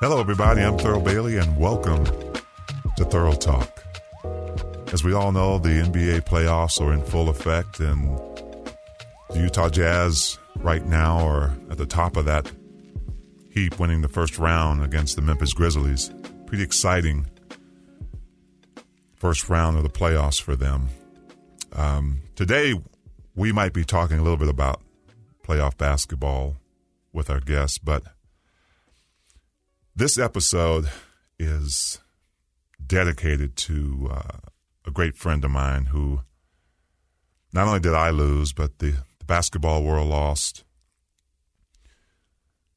Hello, everybody. I'm Thurl Bailey, and welcome to Thurl Talk. As we all know, the NBA playoffs are in full effect, and the Utah Jazz right now are at the top of that heap, winning the first round against the Memphis Grizzlies. Pretty exciting first round of the playoffs for them. Um, today, we might be talking a little bit about playoff basketball with our guests, but this episode is dedicated to uh, a great friend of mine who not only did I lose, but the, the basketball world lost,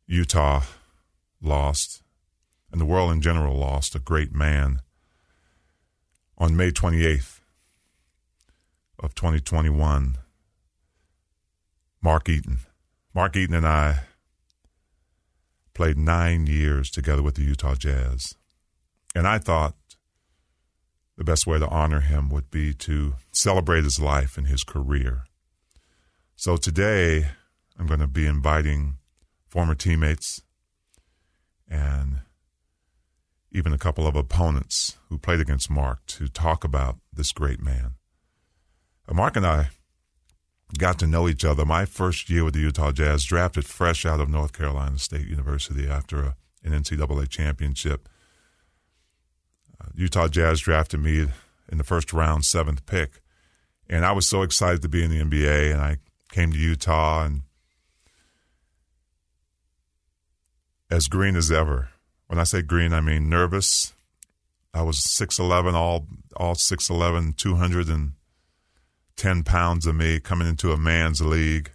Utah lost, and the world in general lost a great man on May 28th of 2021. Mark Eaton. Mark Eaton and I played nine years together with the Utah Jazz. And I thought the best way to honor him would be to celebrate his life and his career. So today, I'm going to be inviting former teammates and even a couple of opponents who played against Mark to talk about this great man. Uh, Mark and I got to know each other my first year with the Utah Jazz, drafted fresh out of North Carolina State University after a, an NCAA championship. Uh, Utah Jazz drafted me in the first round, seventh pick. And I was so excited to be in the NBA, and I came to Utah and as green as ever. When I say green, I mean nervous. I was 6'11, all all 6'11, 210 pounds of me coming into a man's league,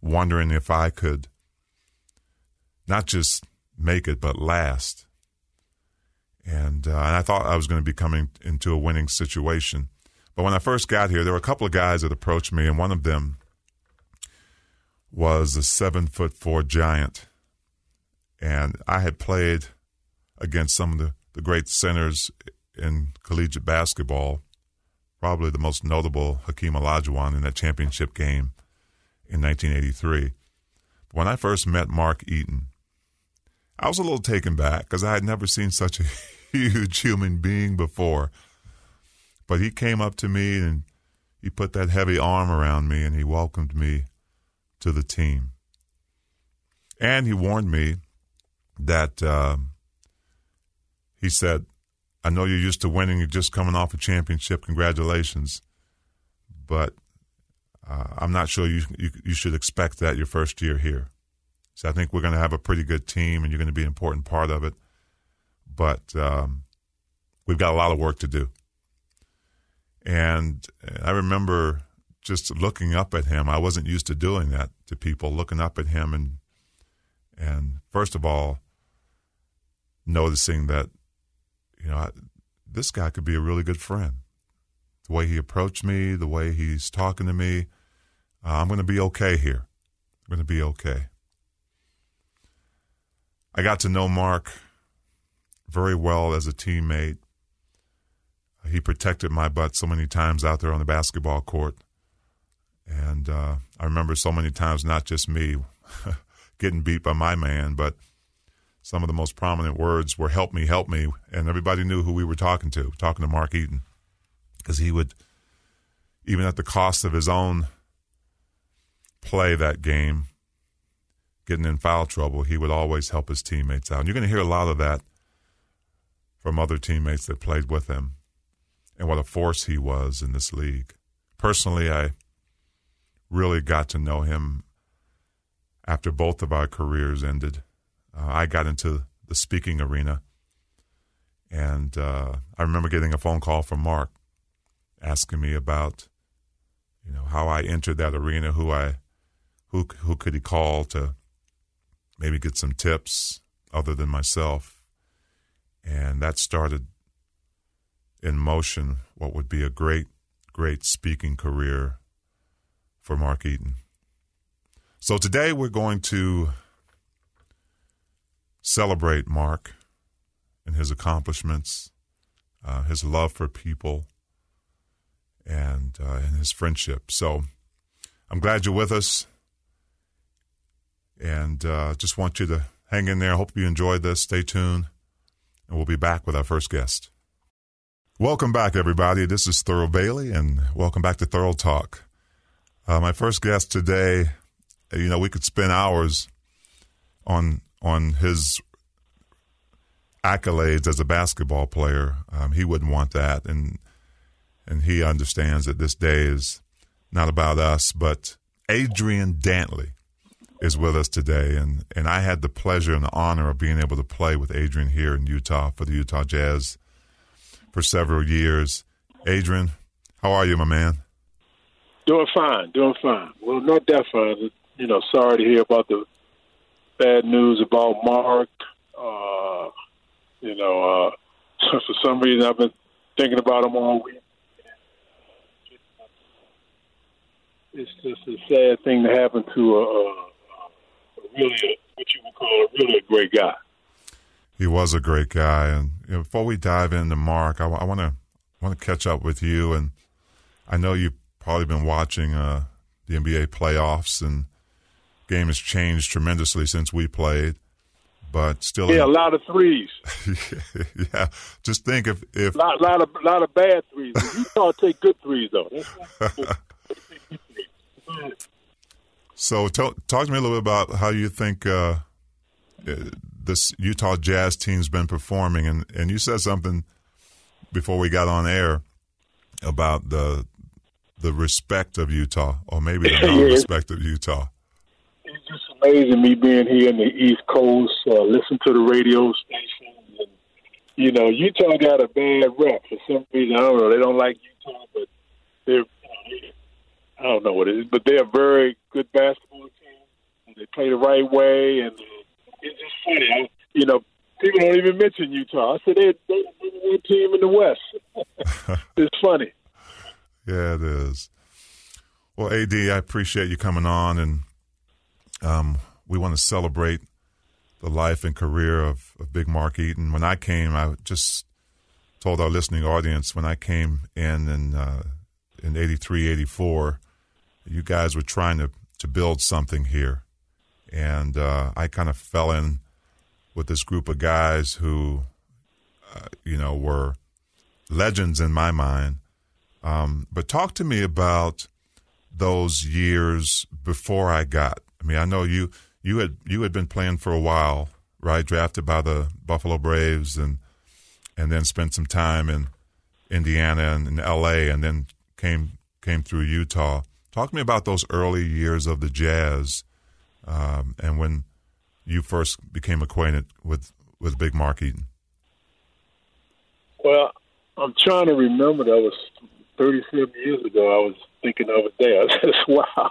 wondering if I could not just make it, but last. And, uh, and I thought I was going to be coming into a winning situation. But when I first got here, there were a couple of guys that approached me, and one of them was a seven foot four giant. And I had played against some of the, the great centers in collegiate basketball, probably the most notable Hakeem Olajuwon in that championship game in 1983. When I first met Mark Eaton, I was a little taken back because I had never seen such a huge human being before. But he came up to me and he put that heavy arm around me and he welcomed me to the team. And he warned me that uh, he said, I know you're used to winning. You're just coming off a championship. Congratulations. But uh, I'm not sure you, you, you should expect that your first year here. So I think we're going to have a pretty good team, and you're going to be an important part of it. But um, we've got a lot of work to do. And I remember just looking up at him. I wasn't used to doing that to people, looking up at him and and first of all, noticing that you know I, this guy could be a really good friend. The way he approached me, the way he's talking to me, uh, I'm going to be okay here. I'm going to be okay. I got to know Mark very well as a teammate. He protected my butt so many times out there on the basketball court. And uh, I remember so many times, not just me getting beat by my man, but some of the most prominent words were help me, help me. And everybody knew who we were talking to, talking to Mark Eaton. Because he would, even at the cost of his own play that game, getting in foul trouble, he would always help his teammates out. And you're going to hear a lot of that from other teammates that played with him and what a force he was in this league. Personally, I really got to know him after both of our careers ended. Uh, I got into the speaking arena, and uh, I remember getting a phone call from Mark asking me about you know, how I entered that arena, who I who who could he call to maybe get some tips other than myself, and that started in motion what would be a great great speaking career for Mark Eaton. So today we're going to celebrate Mark and his accomplishments, uh, his love for people, and, uh, and his friendship. So I'm glad you're with us, and uh, just want you to hang in there. Hope you enjoyed this. Stay tuned, and we'll be back with our first guest. Welcome back, everybody. This is Thurl Bailey, and welcome back to Thurl Talk. Uh, my first guest today, you know, we could spend hours on on his accolades as a basketball player. Um, he wouldn't want that, and and he understands that this day is not about us. But Adrian Dantley is with us today, and and I had the pleasure and the honor of being able to play with Adrian here in Utah for the Utah Jazz for several years. Adrian, how are you, my man? Doing fine, doing fine. Well, not that fine. You know, sorry to hear about the bad news about Mark. Uh, you know, uh, for some reason I've been thinking about him all week. It's just a sad thing to happen to a, a, a really, what you would call a really great guy. He was a great guy, and you know, before we dive into Mark, I, I want to want to catch up with you, and I know you've probably been watching uh, the NBA playoffs, and game has changed tremendously since we played but still, yeah, in, a lot of threes. yeah, just think if if a lot, lot of lot of bad threes. You can't take good threes though. so, talk, talk to me a little bit about how you think uh, uh, this Utah Jazz team's been performing, and and you said something before we got on air about the the respect of Utah, or maybe the non-respect of Utah just amazing me being here in the East Coast, uh, listen to the radio stations. And, you know, Utah got a bad rep for some reason. I don't know. They don't like Utah, but they're, I don't know what it is, but they're a very good basketball team. They play the right way, and it's just funny. I, you know, people don't even mention Utah. I said they're, they're the one team in the West. it's funny. Yeah, it is. Well, AD, I appreciate you coming on and um, we want to celebrate the life and career of, of Big Mark Eaton. When I came, I just told our listening audience when I came in in, uh, in 83, 84, you guys were trying to, to build something here. And uh, I kind of fell in with this group of guys who, uh, you know, were legends in my mind. Um, but talk to me about those years before I got I mean, I know you you had you had been playing for a while, right? Drafted by the Buffalo Braves and and then spent some time in Indiana and in L.A. and then came came through Utah. Talk to me about those early years of the Jazz um, and when you first became acquainted with with Big Mark Eaton. Well, I'm trying to remember. That was 37 years ago. I was thinking of it there. I said, "Wow."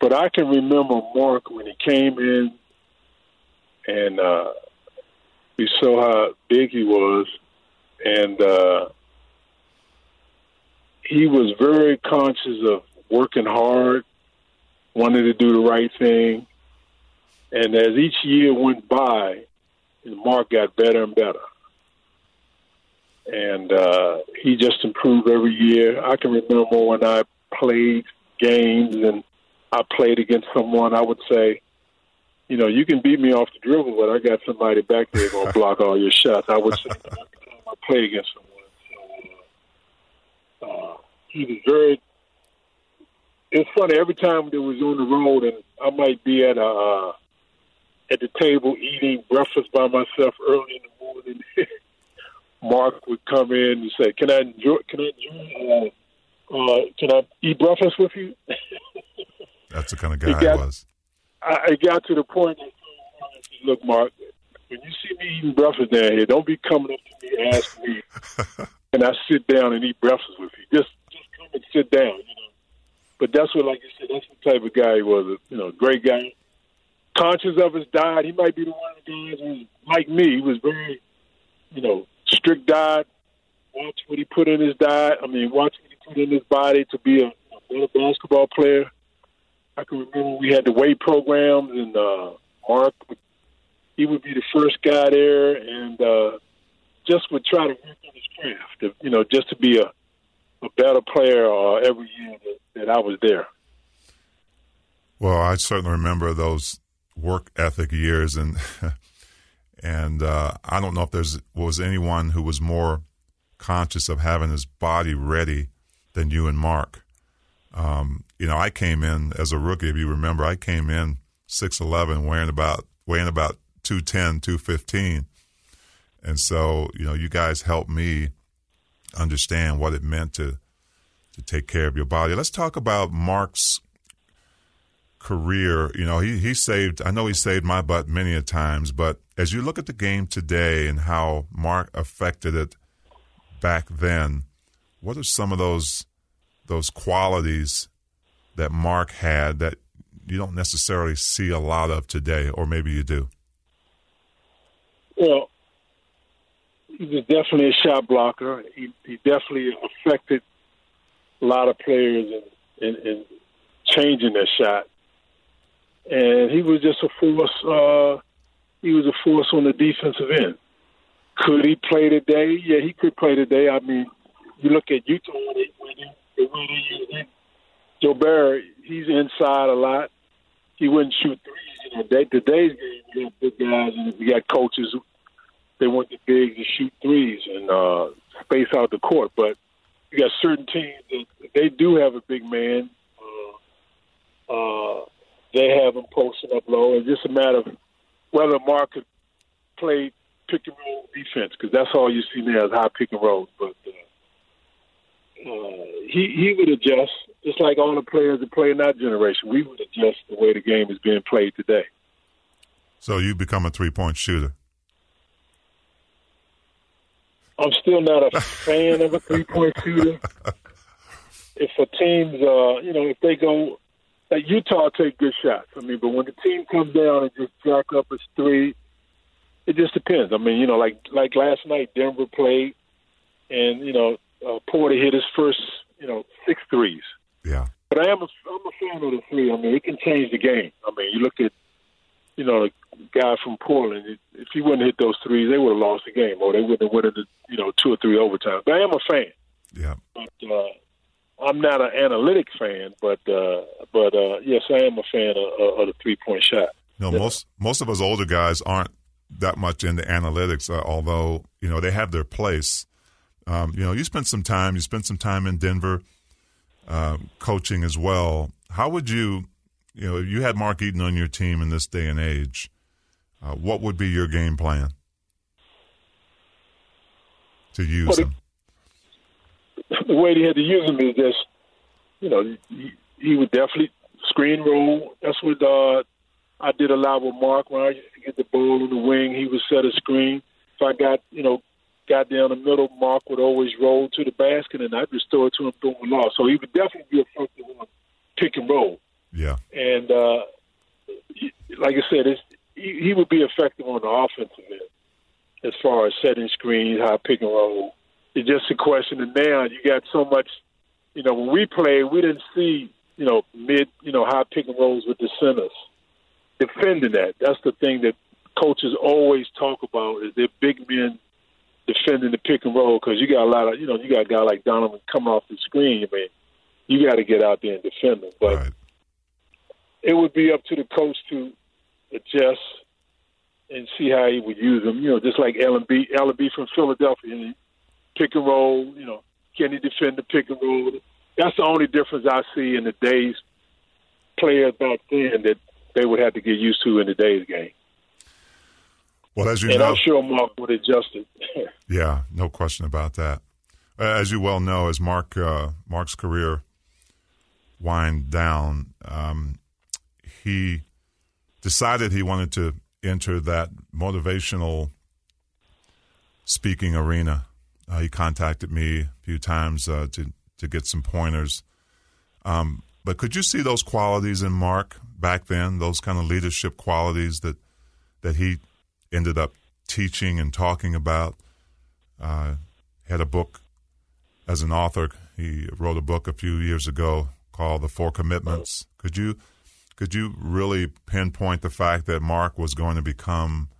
But I can remember Mark when he came in and uh, we saw how big he was, and uh, he was very conscious of working hard, wanted to do the right thing. And as each year went by, Mark got better and better. And uh, he just improved every year. I can remember when I played games and I played against someone, I would say, you know, you can beat me off the dribble, but I got somebody back there going to block all your shots. I would say I play against someone. So, uh, uh, he was very. It's funny every time that was on the road, and I might be at a uh, at the table eating breakfast by myself early in the morning. Mark would come in and say, "Can I enjoy? Can I enjoy? Uh, uh, can I eat breakfast with you?" That's the kind of guy got, I was. I got to the point. That, Look, Mark, when you see me eating breakfast down here, don't be coming up to me and ask me, and I sit down and eat breakfast with you. Just, just come and sit down. You know, But that's what, like you said, that's the type of guy he was. You know, great guy, conscious of his diet. He might be the one of the guys who, like me, he was very, you know, strict diet. Watch what he put in his diet. I mean, watch what he put in his body to be a, a better basketball player. I can remember we had the weight programs, and uh, Mark, he would be the first guy there, and uh, just would try to work on his craft. You know, just to be a a better player uh, every year that, that I was there. Well, I certainly remember those work ethic years, and and uh, I don't know if there's was anyone who was more conscious of having his body ready than you and Mark. Um, you know, I came in as a rookie. If you remember, I came in six eleven, weighing about weighing about 210, 215. and so you know, you guys helped me understand what it meant to to take care of your body. Let's talk about Mark's career. You know, he he saved. I know he saved my butt many a times, but as you look at the game today and how Mark affected it back then, what are some of those those qualities that Mark had that you don't necessarily see a lot of today, or maybe you do? Well, he was definitely a shot blocker. He, he definitely affected a lot of players in, in, in changing their shot. And he was just a force. Uh, he was a force on the defensive end. Could he play today? Yeah, he could play today. I mean, you look at Utah they, they him. Gobert, he's inside a lot. He wouldn't shoot threes. You know, day, today's game, you got big guys and you got coaches they want the big to shoot threes and uh, space out the court. But you got certain teams that they do have a big man. Uh, uh, they have him posting up low. It's just a matter of whether Mark could play pick and roll defense because that's all you see now is high pick and rolls. But uh, uh, he he would adjust just like all the players that play in that generation. We would adjust the way the game is being played today. So you become a three point shooter. I'm still not a fan of a three point shooter. If a team's, uh, you know, if they go, like Utah take good shots. I mean, but when the team comes down and just jack up a three, it just depends. I mean, you know, like like last night, Denver played, and you know, uh, Porter hit his first, you know, six threes. Yeah. But I am a, I'm a fan of the three. I mean, it can change the game. I mean, you look at, you know, the guy from Portland, if he wouldn't hit those threes, they would have lost the game, or they wouldn't have won the you know two or three overtime. But I am a fan. Yeah. But uh, I'm not an analytic fan, but uh, but uh, yes, I am a fan of, of the three point shot. No, yeah. most most of us older guys aren't that much into analytics, uh, although you know they have their place. Um, you know, you spent some time. You spent some time in Denver, uh, coaching as well. How would you, you know, if you had Mark Eaton on your team in this day and age? Uh, what would be your game plan to use well, the, The way they had to use him is just, you know, he, he would definitely screen roll. That's what uh, I did a lot with Mark when I used to get the ball in the wing. He would set a screen. If I got, you know, got down the middle, Mark would always roll to the basket, and I'd just throw it to him through the law. So he would definitely be effective on pick and roll. Yeah. And uh, like I said, it's he, he would be effective on the offensive end as far as setting screens, high pick and roll. It's just a question of now you got so much. You know, when we played, we didn't see you know mid, you know, high pick and rolls with the centers defending that. That's the thing that coaches always talk about is their big men defending the pick and roll because you got a lot of you know you got a guy like Donovan coming off the screen. I mean, you got to get out there and defend them. But right. it would be up to the coach to adjust and see how he would use them. You know, just like Allen B. Allen B. from Philadelphia, pick and roll. You know, can he defend the pick and roll? That's the only difference I see in the days players back then that they would have to get used to in today's game. Well, as you and know, I'm sure Mark would adjust it. yeah, no question about that. As you well know, as Mark uh, Mark's career wind down, um, he decided he wanted to enter that motivational speaking arena. Uh, he contacted me a few times uh, to to get some pointers. Um, but could you see those qualities in Mark back then? Those kind of leadership qualities that that he ended up teaching and talking about. Uh, had a book as an author. He wrote a book a few years ago called The Four Commitments. Could you could you really pinpoint the fact that Mark was going to become,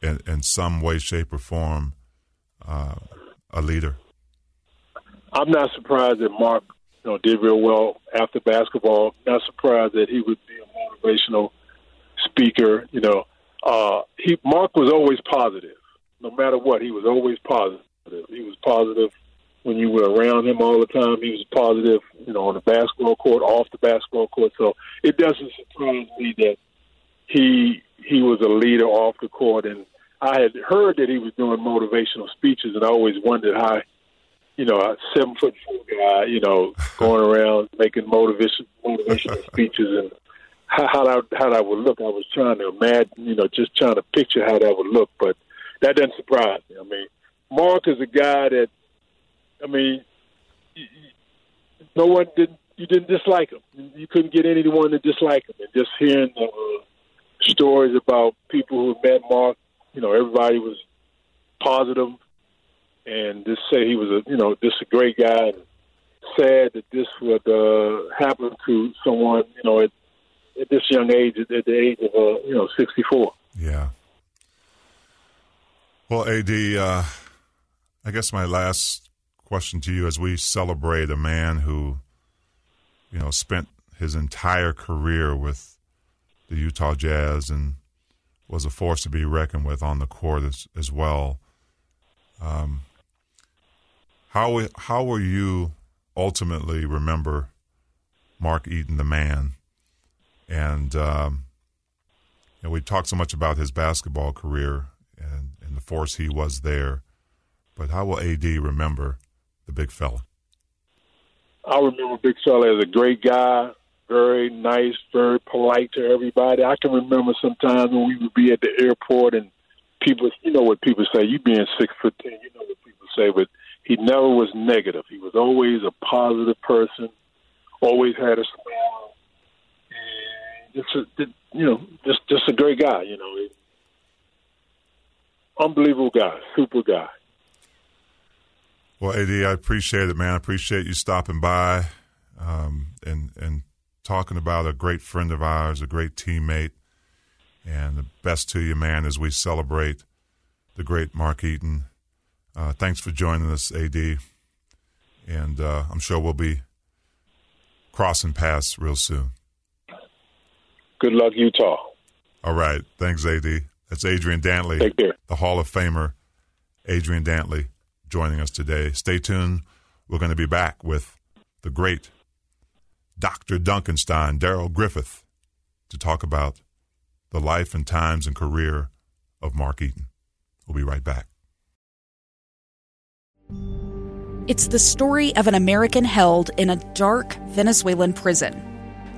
in, in some way, shape, or form, uh, a leader? I'm not surprised that Mark you know, did real well after basketball. Not surprised that he would be a motivational speaker. You know, uh, he Mark was always positive, no matter what. He was always positive. He was positive when you were around him all the time. He was positive, you know, on the basketball court, off the basketball court. So it doesn't surprise me that he he was a leader off the court. And I had heard that he was doing motivational speeches, and I always wondered how, you know, a seven foot four guy, you know, going around making motivation motivational speeches and how, how that how that would look. I was trying to imagine, you know, just trying to picture how that would look, but that doesn't surprise me. I mean, Mark is a guy that I mean, no one didn't You didn't dislike him. You couldn't get anyone to dislike him. And just hearing the uh, stories about people who met Mark, you know, everybody was positive, and just say he was a, you know, just a great guy. And sad that this would uh, happen to someone, you know, at, at this young age, at the age of, uh, you know, sixty-four. Yeah. Well, Ad, uh, I guess my last question to you as we celebrate a man who, you know, spent his entire career with the Utah Jazz and was a force to be reckoned with on the court as, as well. Um, how how will you ultimately remember Mark Eaton, the man? And um, you know, we talked so much about his basketball career and, and the force he was there, but how will AD remember the big fella? I remember Big Fella as a great guy, very nice, very polite to everybody. I can remember sometimes when we would be at the airport and people, you know what people say, you being six foot ten, you know what people say, but he never was negative. He was always a positive person, always had a smile, just a, you know, just just a great guy. You know, unbelievable guy, super guy. Well, Ad, I appreciate it, man. I appreciate you stopping by um, and and talking about a great friend of ours, a great teammate, and the best to you, man, as we celebrate the great Mark Eaton. Uh, thanks for joining us, Ad, and uh, I'm sure we'll be crossing paths real soon. Good luck, Utah. All right. Thanks, AD. That's Adrian Dantley, Take care. the Hall of Famer, Adrian Dantley joining us today. Stay tuned. We're going to be back with the great Dr. Dunkenstein, Darrell Griffith, to talk about the life and times and career of Mark Eaton. We'll be right back. It's the story of an American held in a dark Venezuelan prison.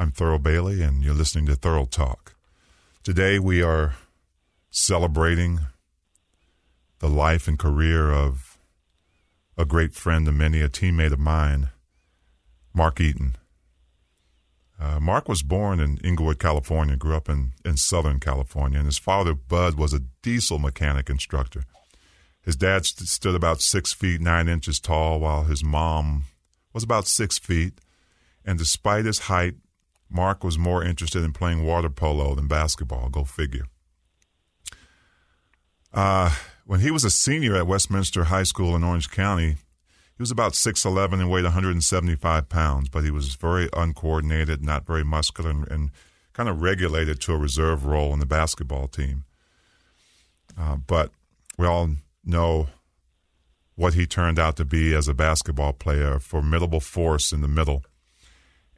I'm Thurl Bailey, and you're listening to Thurl Talk. Today, we are celebrating the life and career of a great friend of many, a teammate of mine, Mark Eaton. Uh, Mark was born in Inglewood, California, grew up in, in Southern California, and his father, Bud, was a diesel mechanic instructor. His dad st- stood about six feet nine inches tall, while his mom was about six feet. And despite his height, Mark was more interested in playing water polo than basketball. Go figure. Uh, when he was a senior at Westminster High School in Orange County, he was about 6'11 and weighed 175 pounds, but he was very uncoordinated, not very muscular, and, and kind of regulated to a reserve role in the basketball team. Uh, but we all know what he turned out to be as a basketball player, a formidable force in the middle.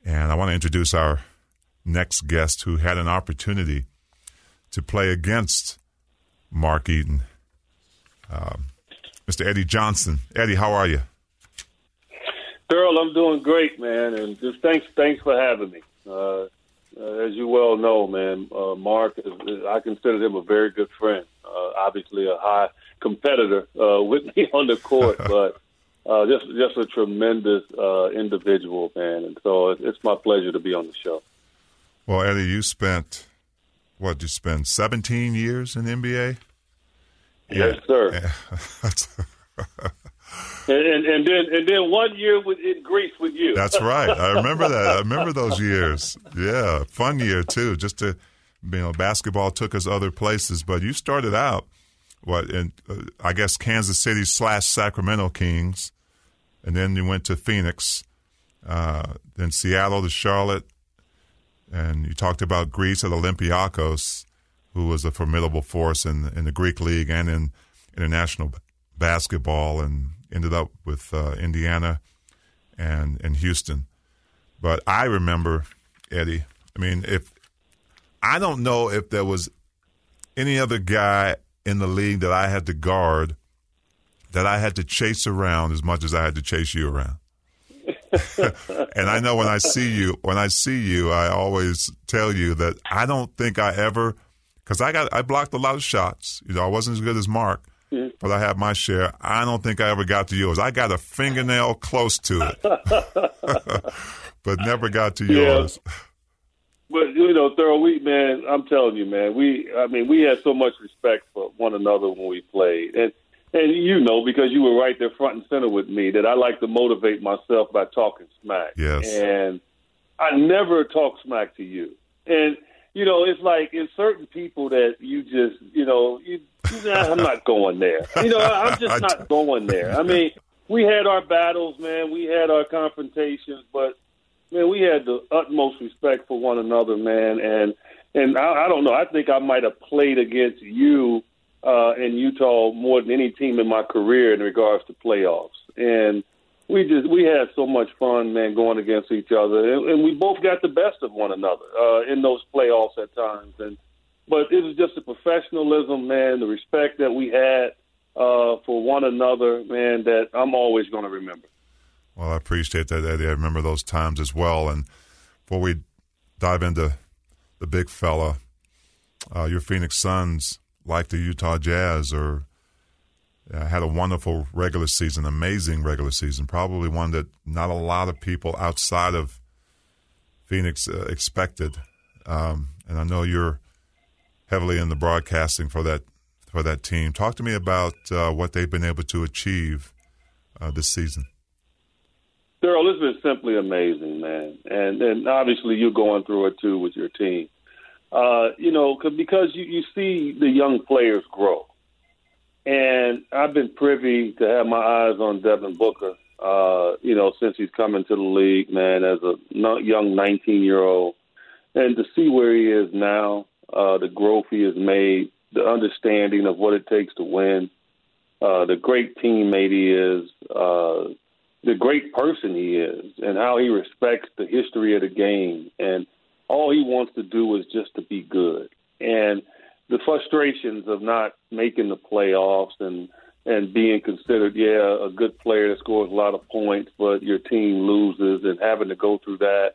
And I want to introduce our next guest who had an opportunity to play against Mark Eaton, um, Mr. Eddie Johnson. Eddie, how are you? Thurl, I'm doing great, man, and just thanks, thanks for having me. Uh, uh, as you well know, man, uh, Mark, is, is, I consider him a very good friend. Uh, obviously, a high competitor uh, with me on the court, but uh, just just a tremendous uh, individual, man. And so it's my pleasure to be on the show. Well, Eddie, you spent what? You spent 17 years in the NBA. Yes, sir. and, and, and then and then one year with, in Greece with you. That's right. I remember that. I remember those years. Yeah, fun year too. Just to you know, basketball took us other places, but you started out what in uh, I guess Kansas City slash Sacramento Kings, and then you went to Phoenix, uh, then Seattle to Charlotte, and you talked about Greece at Olympiacos, who was a formidable force in in the Greek league and in international basketball, and ended up with uh, Indiana and and Houston. But I remember Eddie. I mean, if I don't know if there was any other guy in the league that I had to guard that I had to chase around as much as I had to chase you around. and I know when I see you, when I see you, I always tell you that I don't think I ever, because I got I blocked a lot of shots. You know, I wasn't as good as Mark, mm-hmm. but I had my share. I don't think I ever got to yours. I got a fingernail close to it, but never got to yours. But you know, thorough we man, I'm telling you, man, we I mean, we had so much respect for one another when we played, and and you know because you were right there front and center with me that I like to motivate myself by talking smack. Yes, and I never talk smack to you, and you know, it's like in certain people that you just, you know, you, you I'm not going there. You know, I'm just not going there. I mean, we had our battles, man. We had our confrontations, but man, we had the utmost respect for one another, man. And and I, I don't know. I think I might have played against you uh, in Utah more than any team in my career in regards to playoffs. And we just we had so much fun, man, going against each other, and, and we both got the best of one another uh, in those playoffs at times. And but it was just the professionalism, man, the respect that we had uh, for one another, man, that I'm always going to remember. Well, I appreciate that, Eddie. I remember those times as well. And before we dive into the big fella, uh, your Phoenix Suns, like the Utah Jazz, or uh, had a wonderful regular season, amazing regular season, probably one that not a lot of people outside of Phoenix uh, expected. Um, and I know you're heavily in the broadcasting for that for that team. Talk to me about uh, what they've been able to achieve uh, this season. Thurl, it's been simply amazing, man, and and obviously you're going through it too with your team. Uh, you know, because you you see the young players grow, and I've been privy to have my eyes on Devin Booker. Uh, you know, since he's come into the league, man, as a young 19 year old, and to see where he is now, uh, the growth he has made, the understanding of what it takes to win, uh, the great teammate he is, uh, the great person he is and how he respects the history of the game. And all he wants to do is just to be good. And the frustrations of not making the playoffs and and being considered yeah a good player that scores a lot of points but your team loses and having to go through that.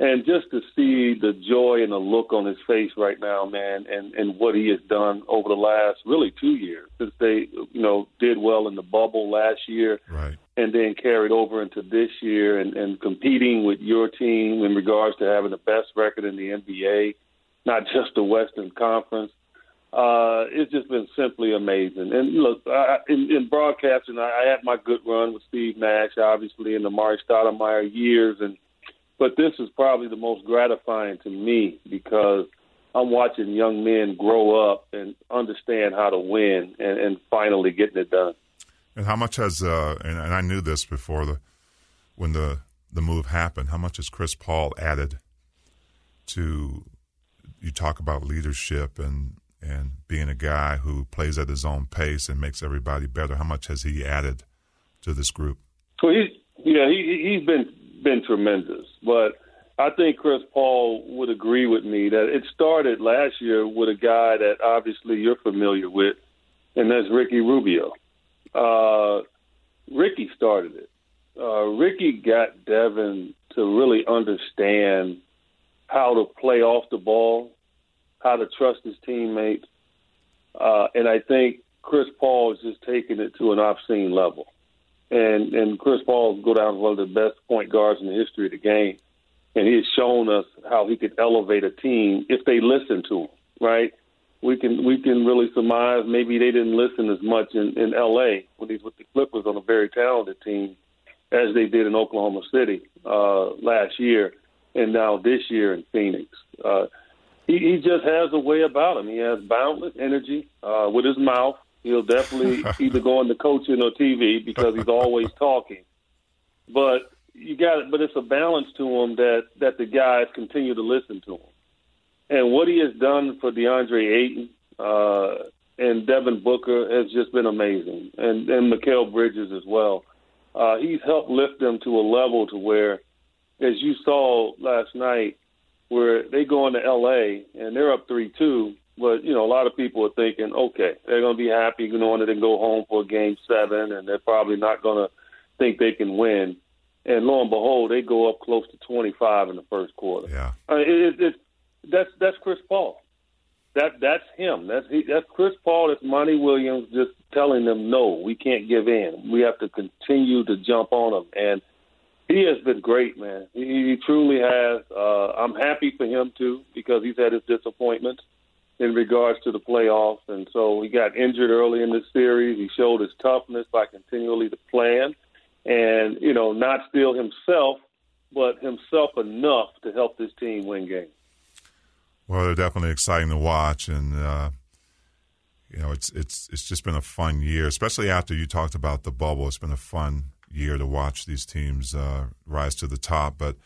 And just to see the joy and the look on his face right now, man, and and what he has done over the last really two years since they you know did well in the bubble last year, right, and then carried over into this year and and competing with your team in regards to having the best record in the NBA, not just the Western Conference. Uh, it's just been simply amazing. And look, I, in, in broadcasting, I, I had my good run with Steve Nash, obviously, in the Amar'e Stoudemire years, and but this is probably the most gratifying to me because I'm watching young men grow up and understand how to win and, and finally getting it done. And how much has uh, and, and I knew this before the when the the move happened. How much has Chris Paul added to you talk about leadership and and being a guy who plays at his own pace and makes everybody better? How much has he added to this group? Well, he's yeah he he's been been tremendous. But I think Chris Paul would agree with me that it started last year with a guy that obviously you're familiar with, and that's Ricky Rubio. Uh, Ricky started it. Uh, Ricky got Devin to really understand how to play off the ball, how to trust his teammates, uh, and I think Chris Paul is just taking it to an obscene level. And and Chris Paul go down as one of the best point guards in the history of the game and he has shown us how he could elevate a team if they listen to him. Right? We can we can really surmise maybe they didn't listen as much in, in L.A. when he's with the Clippers on a very talented team as they did in Oklahoma City uh, last year, and now this year in Phoenix. Uh, he, he just has a way about him. He has boundless energy uh, with his mouth. He'll definitely either go into coaching or TV because he's always talking. But you got it, but it's a balance to him that that the guys continue to listen to him, and what he has done for DeAndre Ayton uh, and Devin Booker has just been amazing, and and Mikal Bridges as well. Uh, he's helped lift them to a level to where, as you saw last night, where they go into L.A. and they're up three two, but you know a lot of people are thinking, okay, they're going to be happy going on and go home for game seven, and they're probably not going to think they can win and lo and behold, they go up close to 25 in the first quarter. Yeah, I mean, it, it, that's that's Chris Paul. That that's him. That's he, that's Chris Paul. That's Monty Williams just telling them, no, we can't give in. We have to continue to jump on them. And he has been great, man. He, he truly has. Uh, I'm happy for him too because he's had his disappointments in regards to the playoffs, and so he got injured early in the series. He showed his toughness by continually to plan and you know not still himself, but himself enough to help this team win games. Well, they're definitely exciting to watch, and uh, you know it's it's it's just been a fun year, especially after you talked about the bubble. It's been a fun year to watch these teams uh, rise to the top. But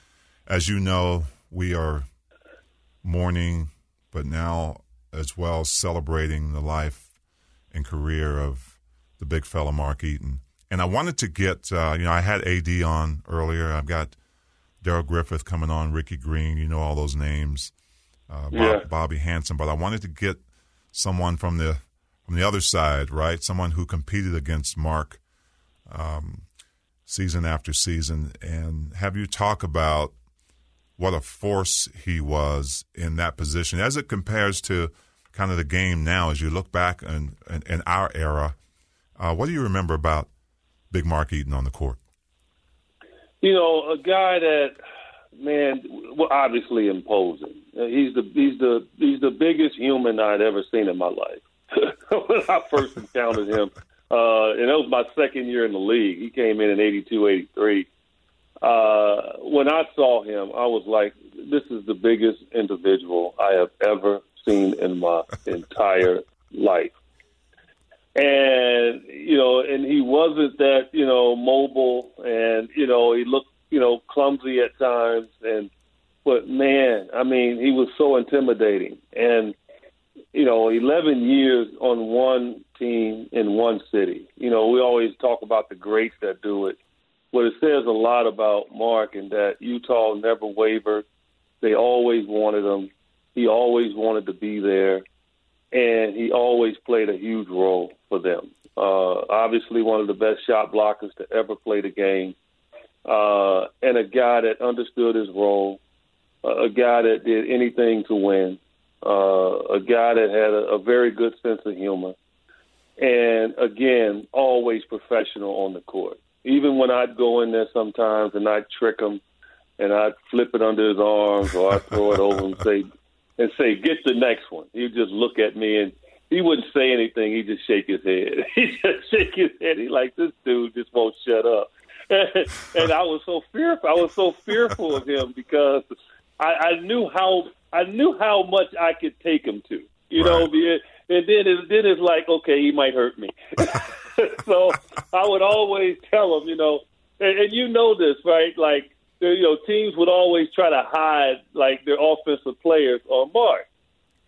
as you know, we are mourning, but now as well celebrating the life and career of the big fella Mark Eaton. And I wanted to get, uh, you know, I had AD on earlier. I've got Darrell Griffith coming on, Ricky Green, you know all those names, uh, yeah. Bobby Hansen. But I wanted to get someone from the from the other side, right? Someone who competed against Mark um, season after season, and have you talk about what a force he was in that position as it compares to kind of the game now. As you look back in, in, in our era, uh, what do you remember about Big Mark Eaton on the court? You know, a guy that man, well, obviously imposing. Uh, he's the he's the he's the biggest human I'd ever seen in my life. when I first encountered him, uh, and that was my second year in the league. He came in in '82, '83. Uh, when I saw him, I was like, "This is the biggest individual I have ever seen in my entire life." and you know, and he wasn't that you know mobile, and you know he looked clumsy at times, and but man, I mean, he was so intimidating, and you know, 11 years on one team in one city. You know, we always talk about the greats that do it, but it says a lot about Mark and that Utah never wavered. They always wanted him. He always wanted to be there and he always played a huge role for them. Uh, obviously, one of the best shot blockers to ever play the game, uh, and a guy that understood his role, uh, a guy that did anything to win, uh, a guy that had a, a very good sense of humor, and again, always professional on the court. Even when I'd go in there sometimes and I'd trick him, and I'd flip it under his arms or I'd throw it over and say, and say, "Get the next one." He'd just look at me and he wouldn't say anything. He'd just shake his head. He just shake his head. He like this dude just won't shut up. and I was so fearful. I was so fearful of him because I, I knew how I knew how much I could take him to. You right. know, and then it, then it's like, okay, he might hurt me. so I would always tell him, you know, and, and you know this, right? Like you know, teams would always try to hide like their offensive players on Mark.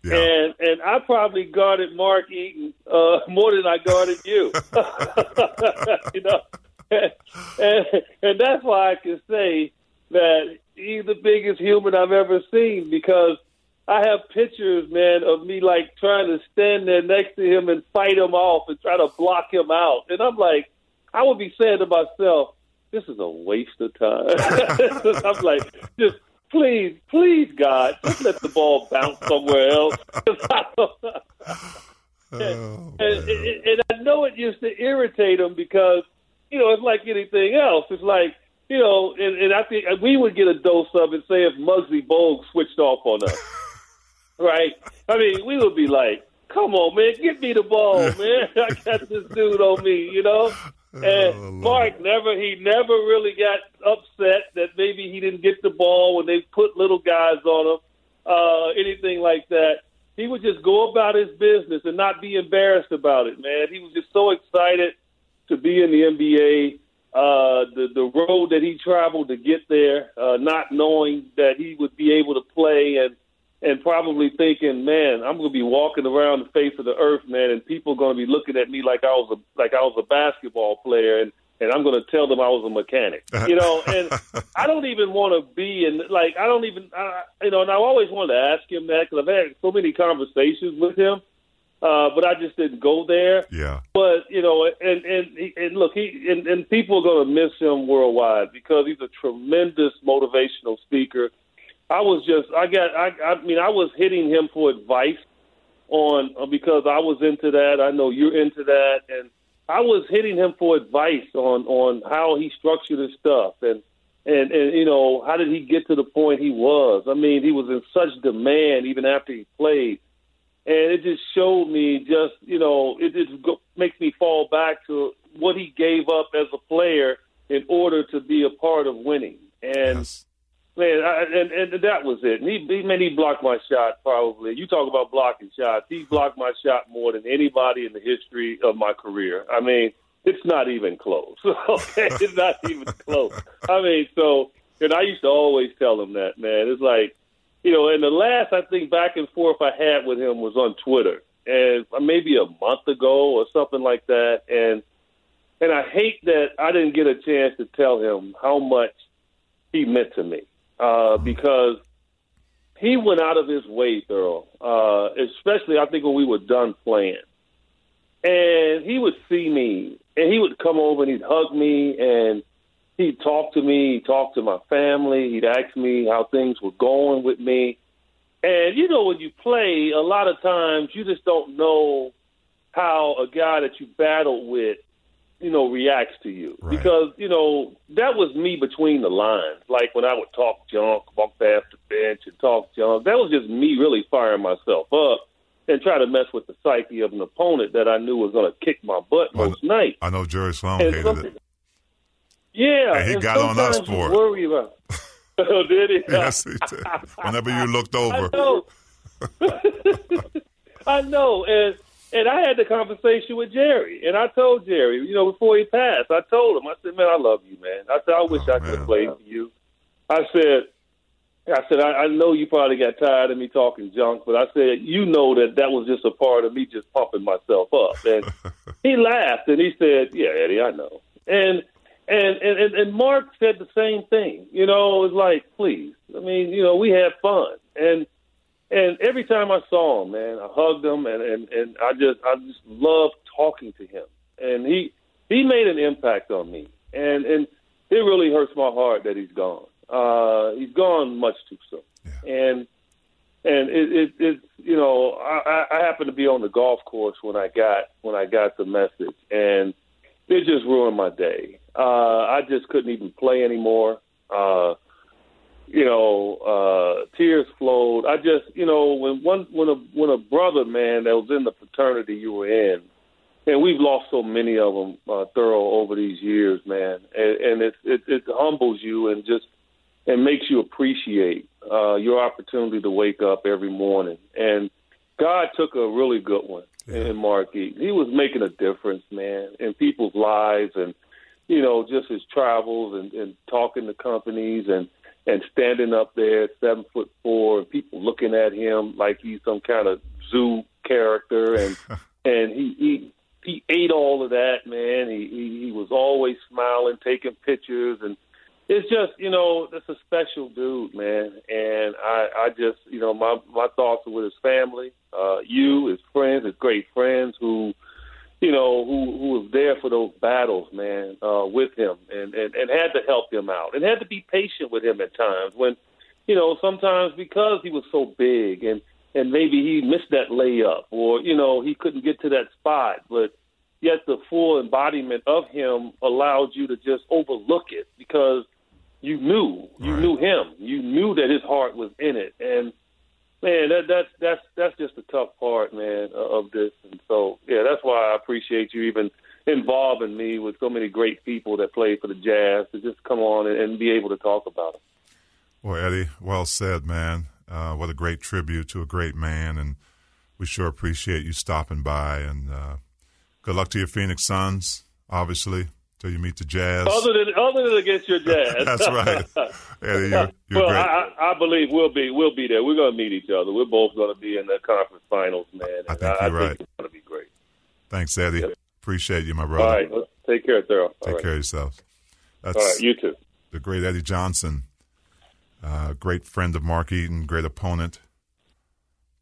Yeah. And and I probably guarded Mark Eaton uh, more than I guarded you. you know, and, and that's why I can say that he's the biggest human I've ever seen because I have pictures, man, of me like trying to stand there next to him and fight him off and try to block him out. And I'm like, I would be saying to myself, this is a waste of time. I'm like, just please, please, God, just let the ball bounce somewhere else. Oh, and, and, and I know it used to irritate him because, you know, it's like anything else. It's like, you know, and, and I think we would get a dose of it, say, if Muggsy Bogues switched off on us. right? I mean, we would be like, come on, man, get me the ball, man. I got this dude on me, you know? And oh, Mark never he never really got upset that maybe he didn't get the ball when they put little guys on him, uh, anything like that. He would just go about his business and not be embarrassed about it, man. He was just so excited to be in the NBA. Uh, the the road that he traveled to get there, uh, not knowing that he would be able to play and and probably thinking, man, I'm going to be walking around the face of the earth, man, and people are going to be looking at me like I was a like I was a basketball player, and and I'm going to tell them I was a mechanic, you know. And I don't even want to be in like I don't even I, you know. And I always wanted to ask him that because I've had so many conversations with him, uh, but I just didn't go there. Yeah. But you know, and and and look, he and, and people are going to miss him worldwide because he's a tremendous motivational speaker I was just I got I I mean I was hitting him for advice on uh, because I was into that. I know you're into that, and I was hitting him for advice on on how he structured his stuff and and and you know how did he get to the point he was. I mean he was in such demand even after he played, and it just showed me just you know it just go, makes me fall back to what he gave up as a player in order to be a part of winning and. Yes Man, I, and and that was it. And he, he man, he blocked my shot probably. You talk about blocking shots. He blocked my shot more than anybody in the history of my career. I mean, it's not even close. okay, it's not even close. I mean, so and I used to always tell him that, man. It's like, you know, and the last I think back and forth I had with him was on Twitter, and maybe a month ago or something like that. And and I hate that I didn't get a chance to tell him how much he meant to me uh, because he went out of his way, Thurl, uh, especially I think when we were done playing. And he would see me, and he would come over and he'd hug me, and he'd talk to me, he'd talk to my family, he'd ask me how things were going with me. And you know, when you play, a lot of times you just don't know how a guy that you battled with you know, reacts to you. Right. Because, you know, that was me between the lines. Like when I would talk junk, walk past the bench and talk junk, that was just me really firing myself up and try to mess with the psyche of an opponent that I knew was going to kick my butt well, most nights. I know Jerry Sloan and hated it. Yeah. And he and got on us for it. Worry about Oh, did he? yes, he did. Whenever you looked over. I know. I know. And and I had the conversation with Jerry, and I told Jerry, you know, before he passed, I told him, I said, "Man, I love you, man. I said, I wish oh, I could have played for you." I said, "I said I, I know you probably got tired of me talking junk, but I said you know that that was just a part of me just pumping myself up." And he laughed and he said, "Yeah, Eddie, I know." And and and and Mark said the same thing. You know, it was like, please. I mean, you know, we had fun, and and every time I saw him, man, I hugged him, and and and I just I just loved talking to him, and he he made an impact on me, and and it really hurts my heart that he's gone. Uh, he's gone much too soon, yeah. and and it, it it you know I, I happened to be on the golf course when I got when I got the message, and it just ruined my day. Uh, I just couldn't even play anymore. Uh, you know, uh, tears flowed. I just, you know, when one when a when a brother man that was in the fraternity you were in, and we've lost so many of them uh, thorough over these years, man, and, and it, it it humbles you and just and makes you appreciate uh, your opportunity to wake up every morning. And God took a really good one yeah. in Marky. He was making a difference, man, in people's lives and you know, just his travels and, and talking to companies and and standing up there, seven foot four, and people looking at him like he's some kind of zoo character, and and he he he ate all of that, man. He, he he was always smiling, taking pictures, and it's just you know that's a special dude, man, and I I just you know my my thoughts are with his family, uh, you, his friends, his great friends who. You know who who was there for those battles, man, uh, with him, and, and and had to help him out, and had to be patient with him at times when, you know, sometimes because he was so big and and maybe he missed that layup or you know he couldn't get to that spot, but yet the full embodiment of him allowed you to just overlook it because you knew you Right. knew him, you knew that his heart was in it, and man, that that's that's that's just the tough part, man, of this, and so yeah, that's why I appreciate you even involving me with so many great people that play for the Jazz to just come on and, and be able to talk about it. Well, Eddie, well said, man. Uh, what a great tribute to a great man, and we sure appreciate you stopping by. And uh, good luck to your Phoenix Suns, obviously, till you meet the Jazz. Other than other than against your Jazz, That's right, Eddie. You're, you're well, great. I, I I believe we'll be we'll be there. We're going to meet each other. We're both going to be in the conference finals, man. I And think I, you're I right. think it's going to be great. Thanks, Eddie. Appreciate you, my All brother. right, let's take care, Thurl. Take All right. care of yourself. That's All right, you too. the great Eddie Johnson, uh, great friend of Mark Eaton, great opponent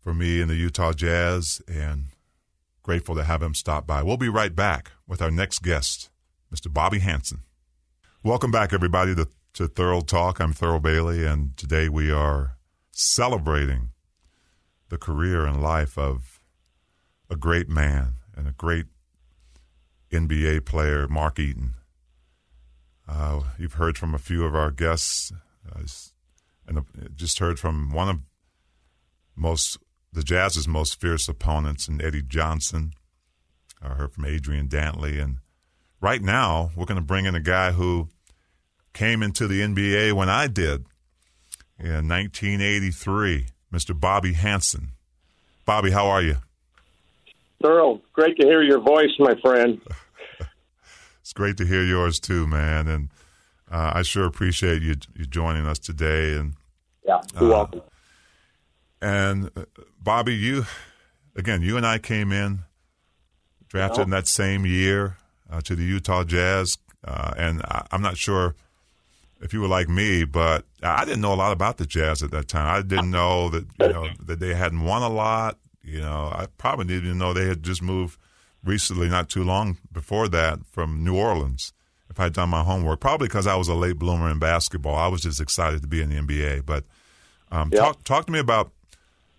for me in the Utah Jazz, and grateful to have him stop by. We'll be right back with our next guest, Mr. Bobby Hansen. Welcome back, everybody, to, to Thurl Talk. I'm Thurl Bailey, and today we are celebrating the career and life of a great man and a great NBA player, Mark Eaton. Uh, you've heard from a few of our guests, uh, and just heard from one of most the Jazz's most fierce opponents, and Eddie Johnson. I heard from Adrian Dantley, and right now we're going to bring in a guy who came into the NBA when I did in 1983, Mr. Bobby Hansen. Bobby, how are you? Thurl, great to hear your voice, my friend. It's great to hear yours too, man, and uh, I sure appreciate you you joining us today. And Yeah, you're welcome. and uh, Bobby, you again, you and I came in drafted in that same year uh, to the Utah Jazz, uh, and I, I'm not sure if you were like me, but I didn't know a lot about the Jazz at that time. I didn't know that you know that they hadn't won a lot. You know, I probably didn't even know they had just moved recently, not too long before that, from New Orleans. If I'd done my homework, probably because I was a late bloomer in basketball, I was just excited to be in the NBA. But um, Yeah. talk talk to me about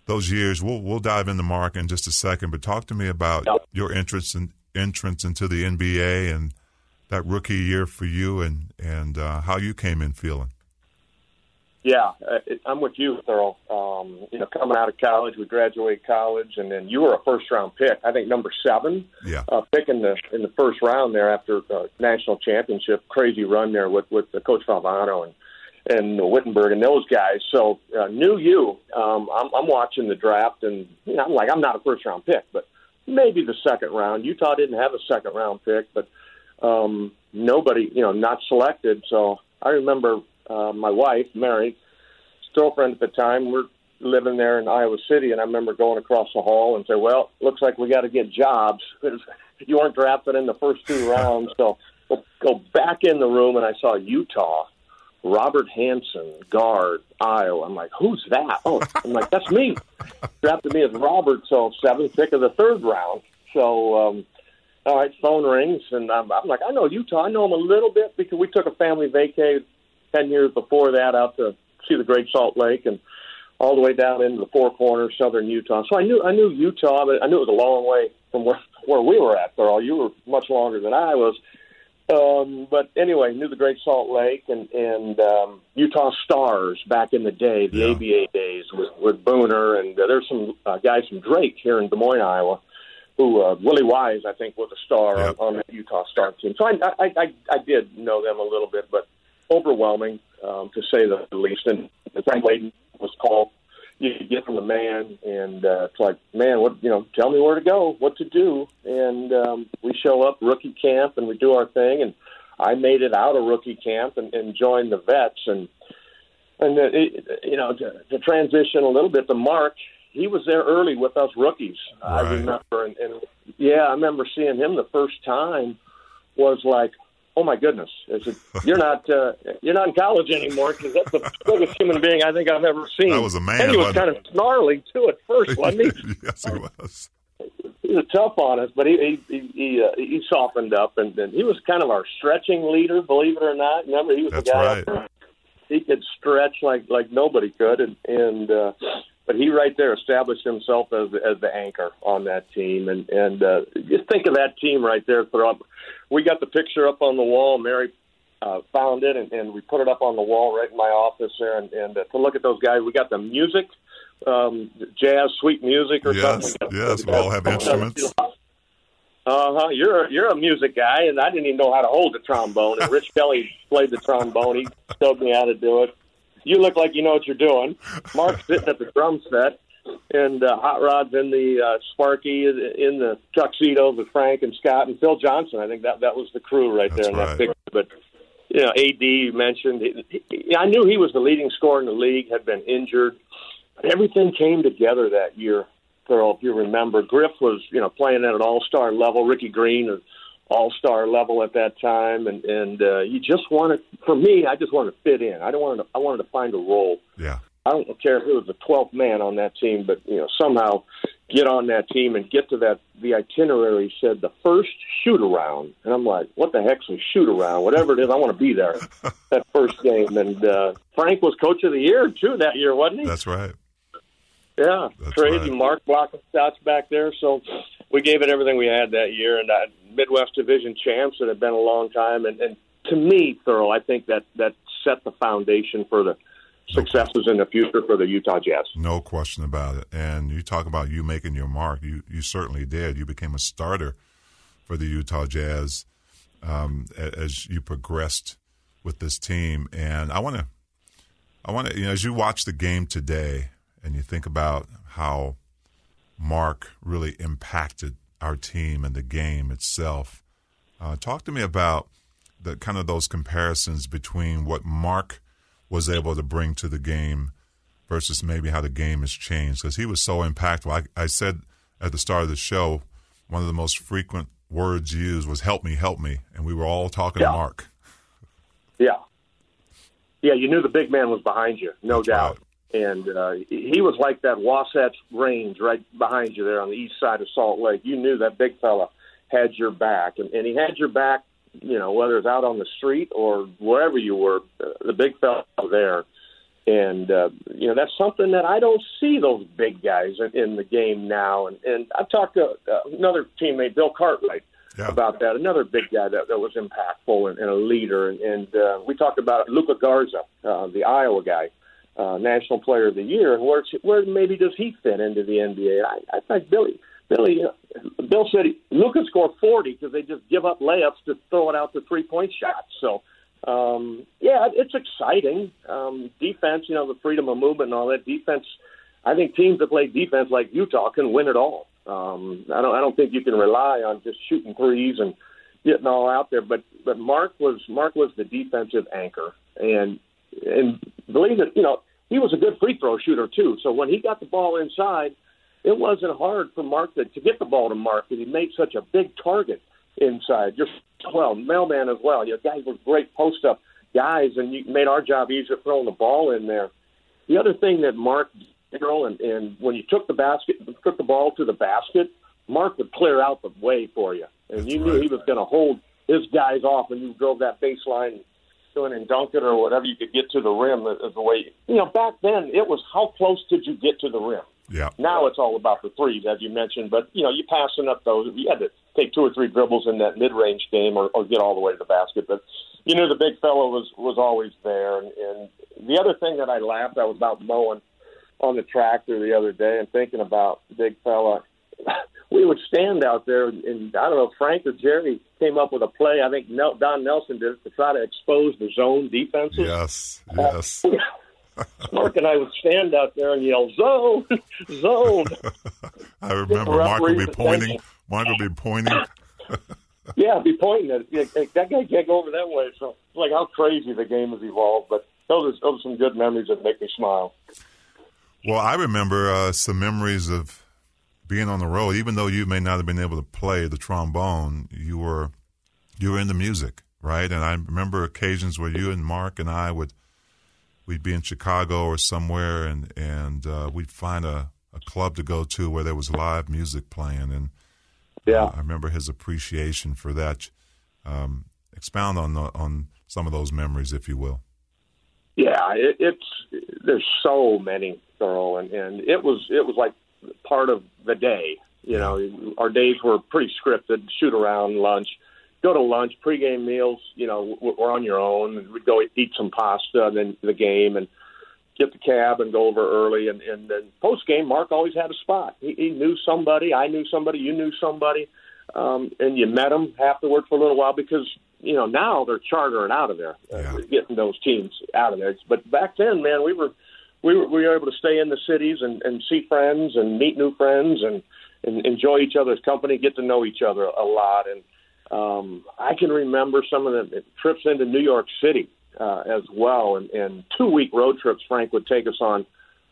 those years. We'll we'll dive into Mark in just a second, but talk to me about Yeah. your interest and entrance into the NBA and that rookie year for you, and and uh, how you came in feeling. Yeah, uh, it, I'm with you, Thurl. Um, you know, coming out of college, we graduated college, and then you were a first round pick. I think number seven, Yeah, uh, pick in the in the first round there after uh, national championship, crazy run there with with uh, Coach Valvano and and Whittenburg and those guys. So uh, knew you. Um, I'm, I'm watching the draft, and you know, I'm like, I'm not a first round pick, but maybe the second round. Utah didn't have a second round pick, but um, nobody, you know, not selected. So I remember uh, my wife, Mary, girlfriend at the time, we're living there in Iowa City, and I remember going across the hall and say, "Well, looks like we got to get jobs. because you weren't drafted in the first two rounds, so we'll go back in the room." And I saw Utah, Robert Hansen, guard, Iowa. I'm like, "Who's that?" Oh, I'm like, "That's me." Drafted me as Robert, so seventh pick of the third round. So. um all right, phone rings, and I'm, I'm like, I know Utah. I know him a little bit because we took a family vacay ten years before that out to see the Great Salt Lake and all the way down into the Four Corners, southern Utah. So I knew I knew Utah, but I knew it was a long way from where where we were at. There, you were much longer than I was. Um, but anyway, knew the Great Salt Lake and and um, Utah Stars back in the day, the Yeah. ABA days with with Booner, and uh, there's some uh, guys from Drake here in Des Moines, Iowa who uh, Willie Wise, I think, was a star Yep. on, on the Utah Star team. So I, I, I, I did know them a little bit, but overwhelming um, to say the least. And Frank Layden was called. You get from the man, and uh, it's like, man, what you know? Tell me where to go, what to do, and um, we show up rookie camp, and we do our thing. And I made it out of rookie camp and, and joined the vets, and and uh, it, you know to, to transition a little bit to Mark, he was there early with us rookies. I remember, and, and yeah, I remember seeing him the first time was like, "Oh my goodness!" I said, "You're not uh, you're not in college anymore because that's the biggest human being I think I've ever seen." That was a man, And he was kind of snarly too at first, wasn't he? yes, he was. he was tough on us, but he he he, he, uh, he softened up, and, and he was kind of our stretching leader, believe it or not. Remember, he was That's the guy. right. He could stretch like like nobody could, and and uh, but he right there established himself as as the anchor on that team, and and uh, just think of that team right there. Throw up. We got the picture up on the wall. Mary uh, found it, and, and we put it up on the wall right in my office there, and, and uh, to look at those guys, we got the music. Um, jazz, sweet music, or Yes, something. yes, we all have instruments. Uh huh. You're you're a music guy, and I didn't even know how to hold the trombone. And Rich Kelley played the trombone. He showed me how to do it. You look like you know what you're doing. Mark's sitting at the drum set, and uh, Hot Rod's in the uh, Sparky in the tuxedos with Frank and Scott and Phil Johnson. I think that that was the crew right That's there in right. that picture. But you know, AD you mentioned. He, he, I knew he was the leading scorer in the league. Had been injured. But everything came together that year. Thurl, if you remember, Griff was you know playing at an all star level. Ricky Green, an all star level at that time, and and uh, you just wanted. For me, I just wanted to fit in. I don't want to. I wanted to find a role. Yeah, I don't care if it was the twelfth man on that team, but you know somehow get on that team and get to that. The itinerary said the first shoot around, and I'm like, what the heck's a shoot around? Whatever it is, I want to be there that first game. And uh, Frank was coach of the year too that year, wasn't he? that's right. Yeah, That's crazy. right. Mark blocking shots back there. So we gave it everything we had that year, and uh, Midwest Division champs. It had been a long time, and, and to me, Thurl, I think that that set the foundation for the successes in the future for the Utah Jazz. No question about it. And you talk about you making your mark. You you certainly did. You became a starter for the Utah Jazz um, as you progressed with this team. And I want to, I want to, you know, as you watch the game today, and you think about how Mark really impacted our team and the game itself. Uh, talk to me about the kind of those comparisons between what Mark was able to bring to the game versus maybe how the game has changed because he was so impactful. I, I said at the start of the show, one of the most frequent words used was "help me, help me," and we were all talking Yeah. to Mark. Yeah, yeah, you knew the big man was behind you, no That's doubt. And uh, he was like that Wasatch Range right behind you there on the east side of Salt Lake. You knew that big fella had your back, and, and he had your back. You know, whether it's out on the street or wherever you were, uh, the big fella there. And uh, you know that's something that I don't see those big guys in, in the game now. And and I've talked to uh, another teammate, Bill Cartwright, Yeah. about that. Another big guy that, that was impactful and, and a leader. And, and uh, we talked about Luka Garza, uh, the Iowa guy, uh, National Player of the Year. Where where maybe does he fit into the NBA? I, I think Billy. Billy, uh, Bill said Luka scored 40 because they just give up layups to throw it out the three point shots. So, um, yeah, it's exciting. Um, defense, you know, the freedom of movement and all that defense. I think teams that play defense like Utah can win it all. Um, I don't. I don't think you can rely on just shooting threes and getting all out there. But but Mark was Mark was the defensive anchor, and and believe it, you know, he was a good free throw shooter too. So when he got the ball inside, it wasn't hard for Mark to, to get the ball to Mark because he made such a big target inside. You're well, mailman as well. You guys were great post up guys, and you made our job easier throwing the ball in there. The other thing that Mark Earl, and, and when you took the basket, took the ball to the basket, Mark would clear out the way for you, and That's you knew right. he was going to hold his guys off when you drove that baseline, doing and dunk it or whatever you could get to the rim. Is the way you know back then it was how close did you get to the rim. Yeah. Now it's all about the threes, as you mentioned. But you know, you passing up those, you had to take two or three dribbles in that mid-range game, or, or get all the way to the basket. But you knew the big fellow was was always there. And, and the other thing that I laughed, I was out mowing on the tractor the other day and thinking about big fella. We would stand out there, and I don't know, Frank or Jerry came up with a play. I think Nel- Don Nelson did it to try to expose the zone defenses. Yes. Yes. Mark and I would stand out there and yell, "Zone, zone!" I remember Mark would be pointing. Mark would be pointing. Yeah, be pointing at it. That guy can't go over that way. So, like how crazy the game has evolved. But those are, those are some good memories that make me smile. Well, I remember uh, some memories of being on the road. Even though you may not have been able to play the trombone, you were you were into music, right? And I remember occasions where you and Mark and I would we'd be in Chicago or somewhere, and and uh, we'd find a, a club to go to where there was live music playing, and Yeah. uh, I remember his appreciation for that. Um, expound on the, on some of those memories, if you will. Yeah, it, it's there's so many Thurl, and and it was it was like part of the day. You know, our days were pretty scripted. Shoot around, lunch, go to lunch, pregame meals. You know, we're on your own. We'd go eat some pasta, and then the game, and get the cab and go over early. And and then post game, Mark always had a spot. He, he knew somebody. I knew somebody. You knew somebody. Um, and you met them afterward for a little while because you know now they're chartering out of there, uh, getting those teams out of there. But back then, man, we were we were we were able to stay in the cities and, and see friends and meet new friends and, and enjoy each other's company, get to know each other a lot. And um, I can remember some of the trips into New York City uh, as well, and, and two week road trips. Frank would take us on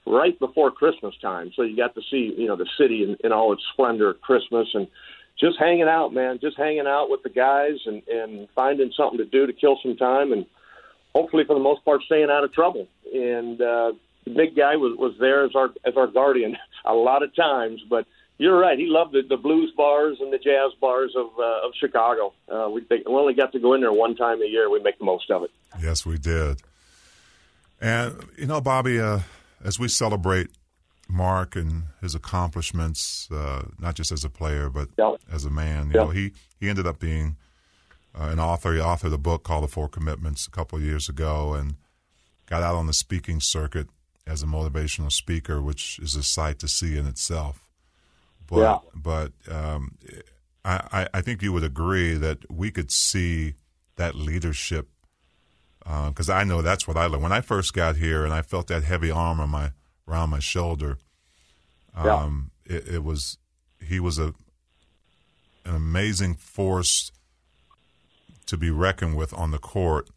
right before Christmas time, so you got to see you know the city in, in all its splendor at Christmas and just hanging out, man, just hanging out with the guys and, and finding something to do to kill some time and hopefully for the most part staying out of trouble. And uh, the big guy was, was there as our as our guardian a lot of times, but you're right. He loved the, the blues bars and the jazz bars of uh, of Chicago. Uh, we, they, we only got to go in there one time a year. We make the most of it. Yes, we did. And you know, Bobby, uh, as we celebrate Mark and his accomplishments, uh, not just as a player but Yeah. as a man, you Yeah. know, he he ended up being uh, an author. He authored a book called The Four Commitments a couple of years ago, and got out on the speaking circuit as a motivational speaker, which is a sight to see in itself. But Yeah. but um, I, I think you would agree that we could see that leadership because I know that's what I learned when I first got here, and I felt that heavy arm on my around my shoulder. Yeah. Um, it, it was he was a an amazing force to be reckoned with on the court,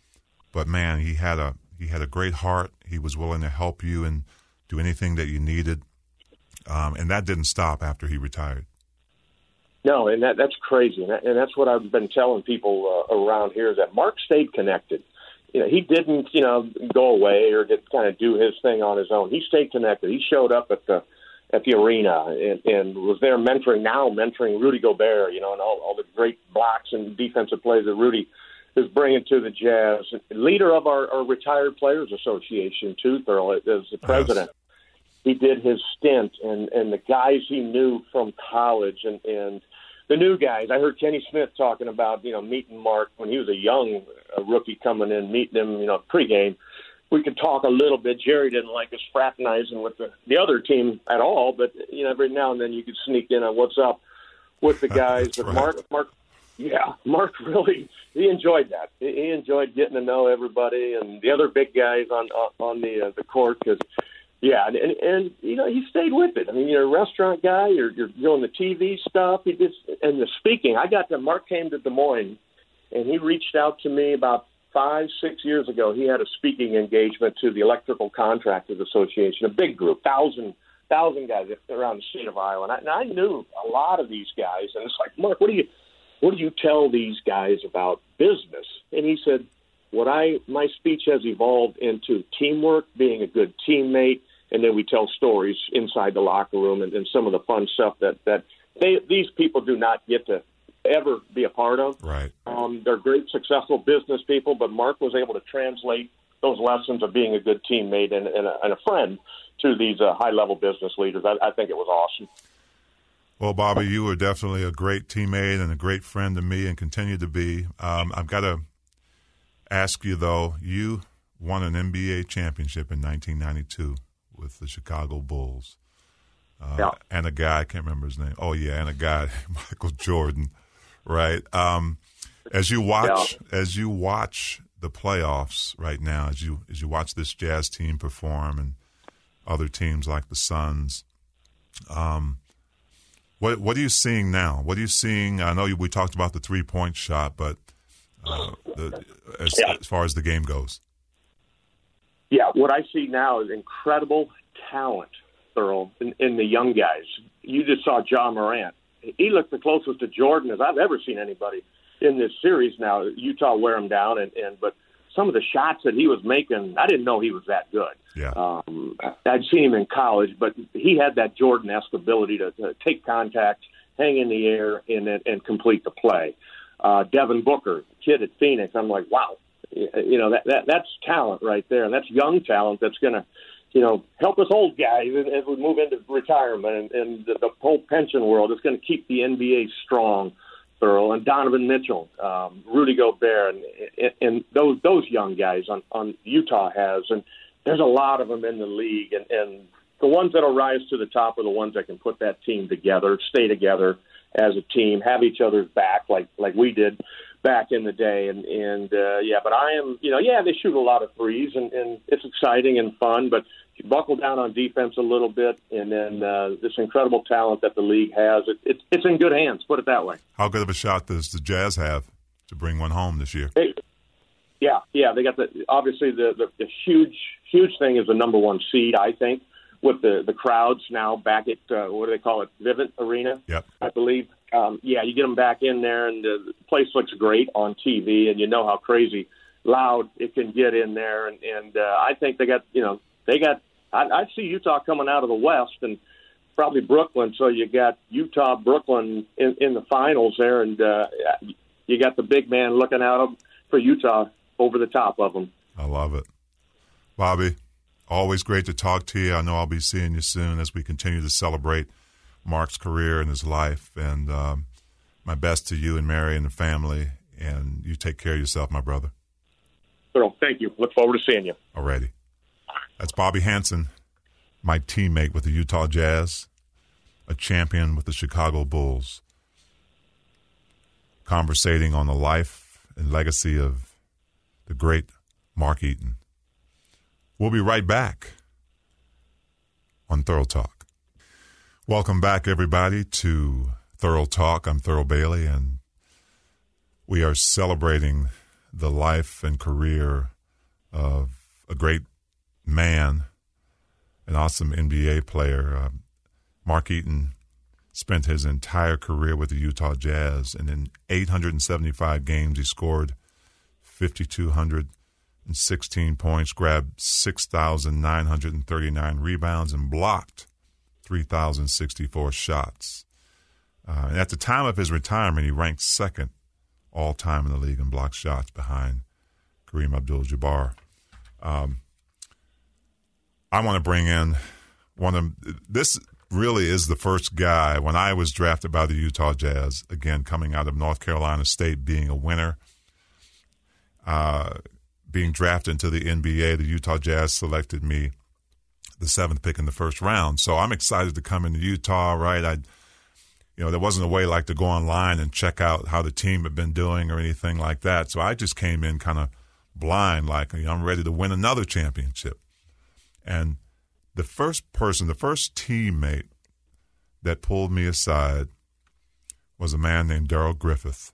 but man, he had a he had a great heart. He was willing to help you and do anything that you needed, um, and that didn't stop after he retired. No, and that that's crazy, and, that, and that's what I've been telling people uh, around here is that Mark stayed connected. You know, he didn't, you know, go away or just kind of do his thing on his own. He stayed connected. He showed up at the at the arena and, and was there mentoring now mentoring Rudy Gobert, you know, and all, all the great blocks and defensive plays that Rudy is bringing to the Jazz. Leader of our, our Retired Players Association, too, Thurl, as the president. He did his stint, and and the guys he knew from college, and and the new guys. I heard Kenny Smith talking about you know meeting Mark when he was a young uh, rookie coming in, meeting him, you know, pregame. We could talk a little bit. Jerry didn't like us fraternizing with the the other team at all, but you know every now and then you could sneak in on what's up with the guys. That's but right. Mark, Mark, yeah, Mark really he enjoyed that. He enjoyed getting to know everybody and the other big guys on on, the uh, the court because. Yeah, and, and and you know he stayed with it. I mean, you're a restaurant guy. You're you're doing the TV stuff. He just and the speaking. I got to Mark came to Des Moines, and he reached out to me about five six years ago. He had a speaking engagement to the Electrical Contractors Association, a big group, thousand thousand guys around the state of Iowa. And I, and I knew a lot of these guys, and it's like Mark, what do you what do you tell these guys about business? And he said, what I my speech has evolved into teamwork, being a good teammate, and then we tell stories inside the locker room and, and some of the fun stuff that that they these people do not get to ever be a part of. Right. Um, they're great, successful business people, but Mark was able to translate those lessons of being a good teammate and, and, a, and a friend to these uh, high level business leaders. I, I think it was awesome. Well, Bobby, you were definitely a great teammate and a great friend to me, and continue to be. Um, I've got to ask you though. You won an NBA championship in 1992 with the Chicago Bulls, uh, Yeah. and a guy I can't remember his name. Oh yeah, and a guy Michael Jordan, right? Um, as you watch, as you watch the playoffs right now, as you as you watch this Jazz team perform and other teams like the Suns. Um, what what are you seeing now? What are you seeing? I know we talked about the three point shot, but uh, the, as, Yeah. as far as the game goes, Yeah, what I see now is incredible talent, Thurl, in, in the young guys. You just saw Ja Morant. He looked the closest to Jordan as I've ever seen anybody in this series. Now Utah wear him down, and, and but some of the shots that he was making, I didn't know he was that good. Yeah. Um, I'd seen him in college, but he had that Jordan-esque ability to, to take contact, hang in the air, and and complete the play. Uh, Devin Booker, kid at Phoenix, I'm like, wow, you know that, that that's talent right there, and that's young talent that's going to, you know, help us old guys as we move into retirement and, and the, the whole pension world. It's going to keep the NBA strong. Thurl and Donovan Mitchell, um, Rudy Gobert, and, and those those young guys on, on Utah has, and there's a lot of them in the league, and, and the ones that'll rise to the top are the ones that can put that team together, stay together as a team, have each other's back like like we did back in the day, and and uh, yeah, but I am, you know, yeah, they shoot a lot of threes, and, and it's exciting and fun, but buckle down on defense a little bit, and then uh, this incredible talent that the league has, it, it, it's in good hands. Put it that way. How good of a shot does the Jazz have to bring one home this year? Hey, yeah, yeah, they got the obviously the, the the huge huge thing is the number one seed. I think with the the crowds now back at uh, what do they call it, Vivint Arena? Yep. I believe. Um, yeah, you get them back in there, and the place looks great on TV, and you know how crazy loud it can get in there, and and uh, I think they got you know they got I, I see Utah coming out of the West and probably Brooklyn. So you got Utah, Brooklyn in, in the finals there, and uh, you got the big man looking out for Utah over the top of them. I love it, Bobby. Always great to talk to you. I know I'll be seeing you soon as we continue to celebrate Mark's career and his life. And um, my best to you and Mary and the family. And you take care of yourself, my brother. Well, thank you. Look forward to seeing you. Already. That's Bobby Hansen, my teammate with the Utah Jazz, a champion with the Chicago Bulls, conversating on the life and legacy of the great Mark Eaton. We'll be right back on Thurl Talk. Welcome back, everybody, to Thurl Talk. I'm Thurl Bailey, and we are celebrating the life and career of a great man, an awesome NBA player. Uh, Mark Eaton spent his entire career with the Utah Jazz, and in 875 games, he scored 5,216 points, grabbed 6,939 rebounds, and blocked 3,064 shots. Uh, and at the time of his retirement, he ranked second all time in the league in blocked shots behind Kareem Abdul Jabbar. Um, I want to bring in one of this really is the first guy when I was drafted by the Utah Jazz, again, coming out of North Carolina State, being a winner, uh, being drafted into the NBA. The Utah Jazz selected me the seventh pick in the first round. So I'm excited to come into Utah, right? I, you know, there wasn't a way like to go online and check out how the team had been doing or anything like that. So I just came in kind of blind, like, you know, I'm ready to win another championship. And the first person, the first teammate that pulled me aside was a man named Darrell Griffith.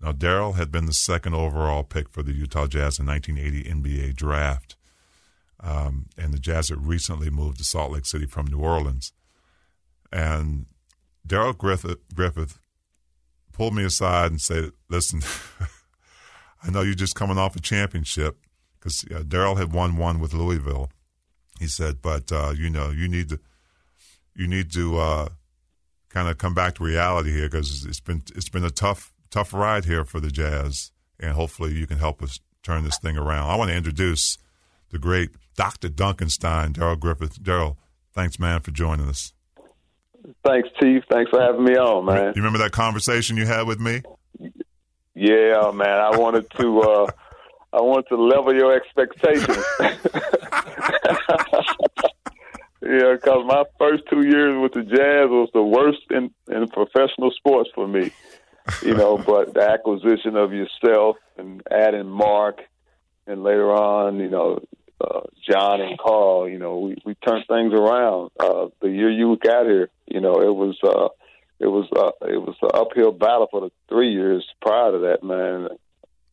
Now, Darrell had been the second overall pick for the Utah Jazz in 1980 NBA draft. Um, and the Jazz had recently moved to Salt Lake City from New Orleans. And Darrell Griffith, Griffith pulled me aside and said, Listen, I know you're just coming off a championship because uh, Darrell had won one with Louisville he said, but uh, you know, you need to you need to uh, kind of come back to reality here because it's been it's been a tough tough ride here for the Jazz, and hopefully you can help us turn this thing around. I want to introduce the great Dr. Dunkenstein, Darrell Griffith. Darrell, thanks, man, for joining us. Thanks, Chief. Thanks for having me on, man. You remember that conversation you had with me? Yeah, man. I wanted to. Uh, I want to level your expectations. yeah, because my first two years with the Jazz was the worst in in professional sports for me. You know, but the acquisition of yourself and adding Mark, and later on, you know, uh, John and Karl, you know, we we turned things around. Uh, the year you got here, you know, it was. uh it was uh, it was an uphill battle for the three years prior to that, man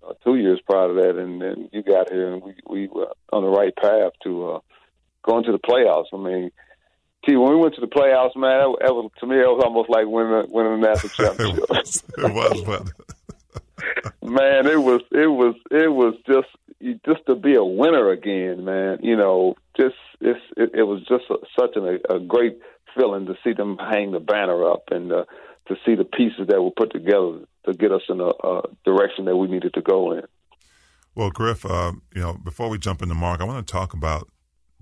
uh, two years prior to that, and then you got here, and we we were on the right path to uh, going to the playoffs. I mean, gee, when we went to the playoffs, man, that, that was to me it was almost like winning winning a national championship. it was, it was but man, it was it was it was just just to be a winner again, man. You know, just it's it, it was just a, such an, a great feeling to see them hang the banner up and uh, to see the pieces that were put together to get us in a, a direction that we needed to go in. Well, Griff, uh, you know, before we jump into Mark, I want to talk about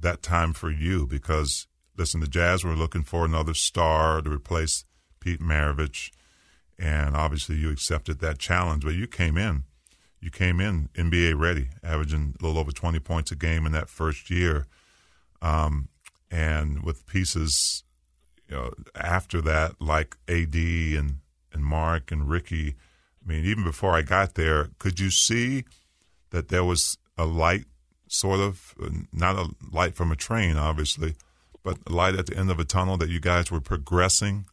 that time for you because listen, the Jazz were looking for another star to replace Pete Maravich, and obviously you accepted that challenge. But you came in, you came in NBA ready, averaging a little over twenty points a game in that first year, um, and with pieces, you know, after that like AD and and Mark and Ricky. I mean, even before I got there, could you see that there was a light, sort of, not a light from a train, obviously, but a light at the end of a tunnel that you guys were progressing?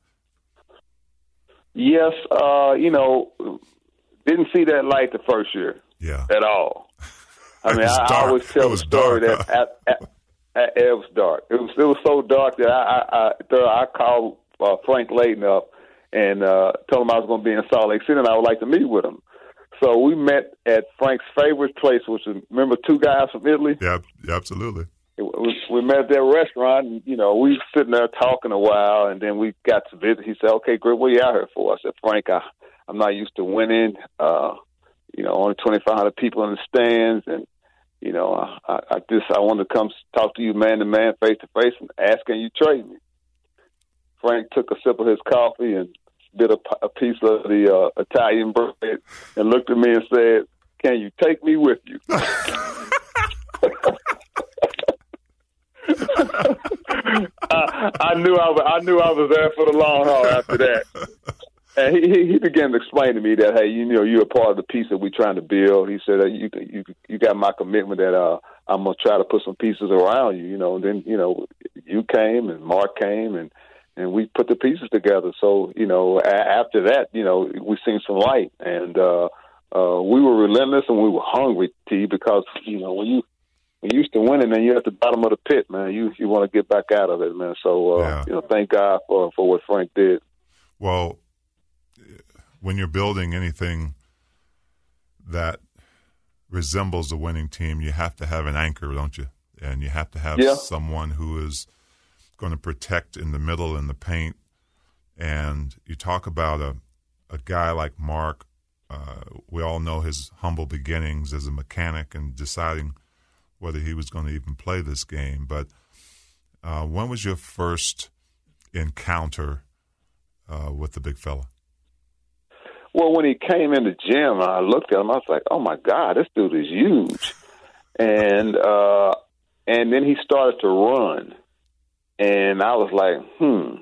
Yes, uh, you know, didn't see that light the first year. Yeah. At all. I mean, I, I, always tell the story dark, that huh? it was dark. It was it was so dark that I I I, I called uh, Frank Layden up and uh, told him I was going to be in Salt Lake City and I would like to meet with him. So we met at Frank's favorite place, which is remember two guys from Italy. Yeah, absolutely we met at that restaurant, and you know, we were sitting there talking a while, and then we got to visit. He said, "Okay, great, what are you out here for?" I said, "Frank, I, I'm not used to winning. Uh, you know, only 2,500 people in the stands, and you know, I, I just I wanted to come talk to you man to man, face to face, and ask can you trade me." Frank took a sip of his coffee and bit a, a piece of the uh, Italian bread, and looked at me and said, "Can you take me with you?" I, I knew I was, I knew I was there for the long haul after that. And he, he began to explain to me that hey, you know, you're a part of the piece that we're trying to build. He said that you you you got my commitment that uh, I'm gonna try to put some pieces around you. You know, and then you know you came and Mark came and and we put the pieces together. So you know, a- after that, you know, we seen some light and. uh uh, we were relentless and we were hungry, T, because you know when you when you used to winning, and then you're at the bottom of the pit, man. You you want to get back out of it, man. So uh, yeah. you know, thank God for for what Frank did. Well, when you're building anything that resembles a winning team, you have to have an anchor, don't you? And you have to have yeah. someone who is going to protect in the middle in the paint. And you talk about a a guy like Mark. Uh, we all know his humble beginnings as a mechanic and deciding whether he was going to even play this game. But uh, when was your first encounter uh, with the big fella? Well, when he came in the gym, I looked at him. I was like, "Oh my God, this dude is huge!" And uh, and then he started to run, and I was like, "Hmm,"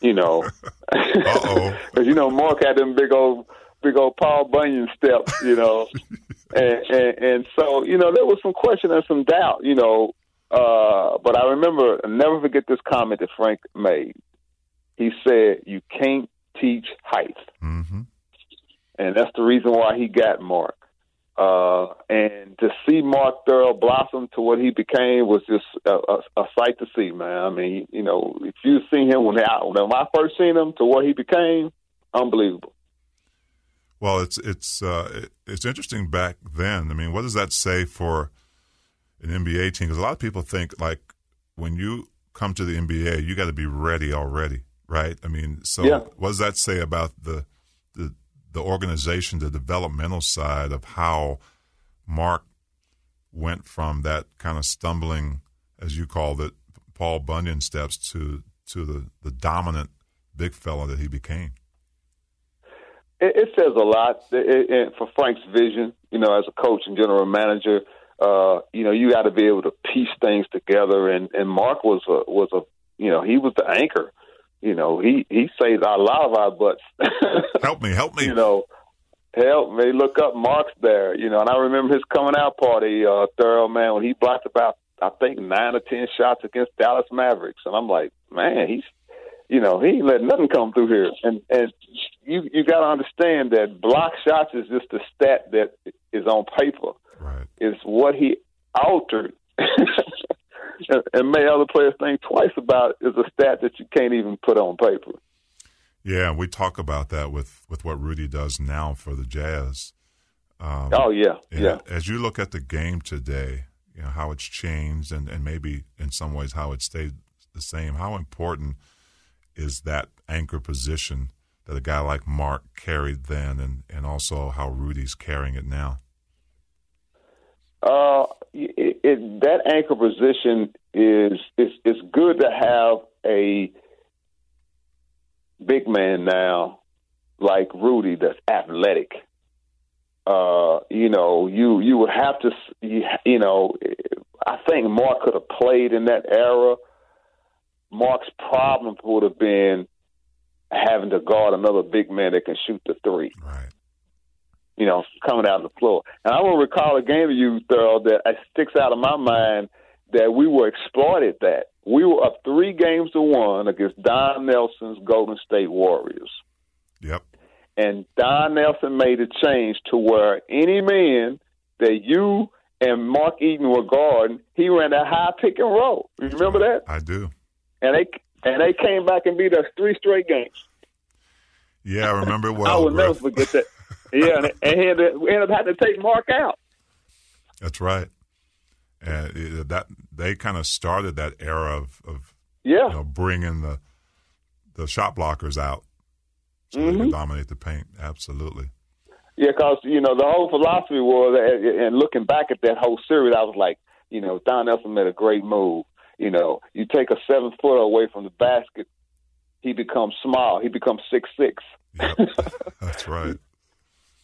you know, because you know Mark had them big old big old Paul Bunyan steps, you know, and, and and so you know there was some question and some doubt, you know. Uh, but I remember, I'll never forget this comment that Frank made. He said, "You can't teach height," mm-hmm. and that's the reason why he got Mark. Uh, and to see Mark Thurl blossom to what he became was just a, a, a sight to see, man. I mean, you know, if you seen him when I, when I first seen him to what he became, unbelievable. Well, it's it's uh, it's interesting back then. I mean, what does that say for an NBA team? Because a lot of people think like when you come to the NBA, you got to be ready already, right? I mean, so yeah. what does that say about the the the organization, the developmental side of how Mark went from that kind of stumbling, as you called it, Paul Bunyan steps to to the the dominant big fella that he became? it, it says a lot it, it, for Frank's vision. You know, as a coach and general manager, uh, you know, you got to be able to piece things together. And and Mark was a was a you know he was the anchor. You know, he he saved a lot of our butts. help me, help me. You know, help me. Look up Mark's there. You know, and I remember his coming out party, uh, Thurl man, when he blocked about I think nine or ten shots against Dallas Mavericks, and I'm like, man, he's you know, he ain't let nothing come through here. And and you you got to understand that block shots is just a stat that is on paper. Right. It's what he altered. and made other players think twice about is a stat that you can't even put on paper. Yeah, we talk about that with, with what Rudy does now for the Jazz. Um, oh yeah, yeah. As you look at the game today, you know how it's changed, and, and maybe in some ways how it stayed the same. How important is that anchor position that a guy like Mark carried then, and, and also how Rudy's carrying it now? Uh, it, it, that anchor position is is it's good to have a big man now like Rudy that's athletic. Uh, you know, you you would have to, you, you know, I think Mark could have played in that era. Mark's problem would have been having to guard another big man that can shoot the three. Right. You know, coming out of the floor. And I will recall a game of you, Thurl, that sticks out of my mind that we were exploited that. We were up three games to one against Don Nelson's Golden State Warriors. Yep. And Don Nelson made a change to where any man that you and Mark Eaton were guarding, he ran that high pick and roll. You remember that? I do. And they and they came back and beat us three straight games. Yeah, I remember well. I will never forget that. Yeah, and, and he ended, we ended up having to take Mark out. That's right. And that they kind of started that era of, of yeah, you know, bringing the the shot blockers out so mm-hmm. they could dominate the paint. Absolutely. Yeah, because you know the whole philosophy was, and looking back at that whole series, I was like, you know, Don Nelson made a great move. You know, you take a seven footer away from the basket, he becomes small. He becomes six six. Yep. That's right.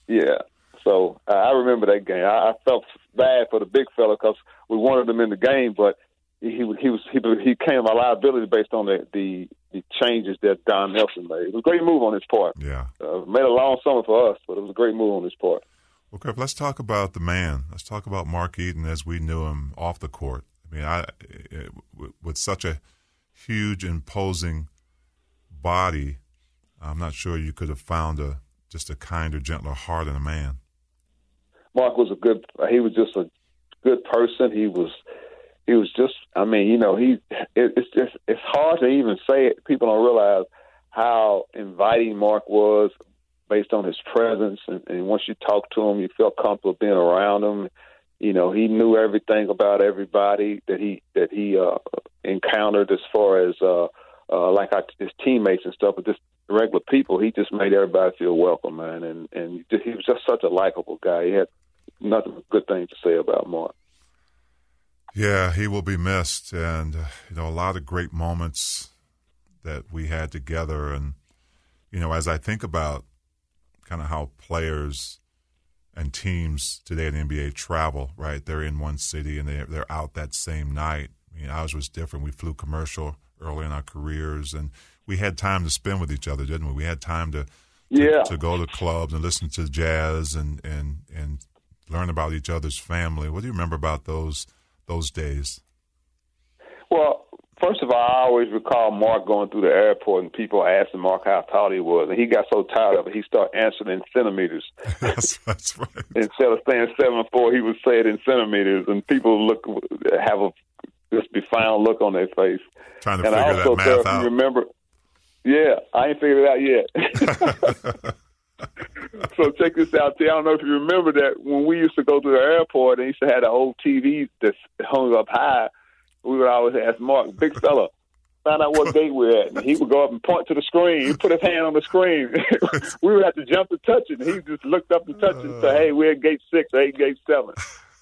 Yeah. So uh, I remember that game. I, I felt bad for the big fella because we wanted him in the game, but he he was he he came a liability based on the, the the changes that Don Nelson made. It was a great move on his part. Yeah, uh, made a long summer for us, but it was a great move on his part. Well, Griff, let's talk about the man. Let's talk about Mark Eaton as we knew him off the court. I mean, I it, with such a huge, imposing body, I'm not sure you could have found a just a kinder, gentler heart in a man. Mark was a good. He was just a good person. He was. He was just. I mean, you know, he. It, it's just. It's hard to even say it. People don't realize how inviting Mark was, based on his presence. And, and once you talk to him, you felt comfortable being around him. You know, he knew everything about everybody that he that he uh, encountered as far as uh, uh, like our, his teammates and stuff. But just regular people, he just made everybody feel welcome, man. And and he was just such a likable guy. He had nothing but good things to say about Mark. Yeah, he will be missed, and uh, you know a lot of great moments that we had together. And you know, as I think about kind of how players and teams today in the NBA travel, right? They're in one city and they they're out that same night. I mean, ours was different. We flew commercial early in our careers, and we had time to spend with each other, didn't we? We had time to, to yeah to go to clubs and listen to jazz and and and learn about each other's family. What do you remember about those those days? Well, first of all, I always recall Mark going through the airport and people asking Mark how tall he was, and he got so tired of it, he started answering in centimeters. that's, that's right. Instead of saying seven four, he would say it in centimeters, and people look have a this profound look on their face. Trying to and figure I also that math out. Remember, yeah, I ain't figured it out yet. so check this out, T. I don't know if you remember that when we used to go to the airport, they used to have the old TV that hung up high. We would always ask Mark, big fella, find out what gate we're at. And he would go up and point to the screen. He'd put his hand on the screen. we would have to jump to touch it. And he just looked up and touched it and say, hey, we're at gate six or eight, gate seven.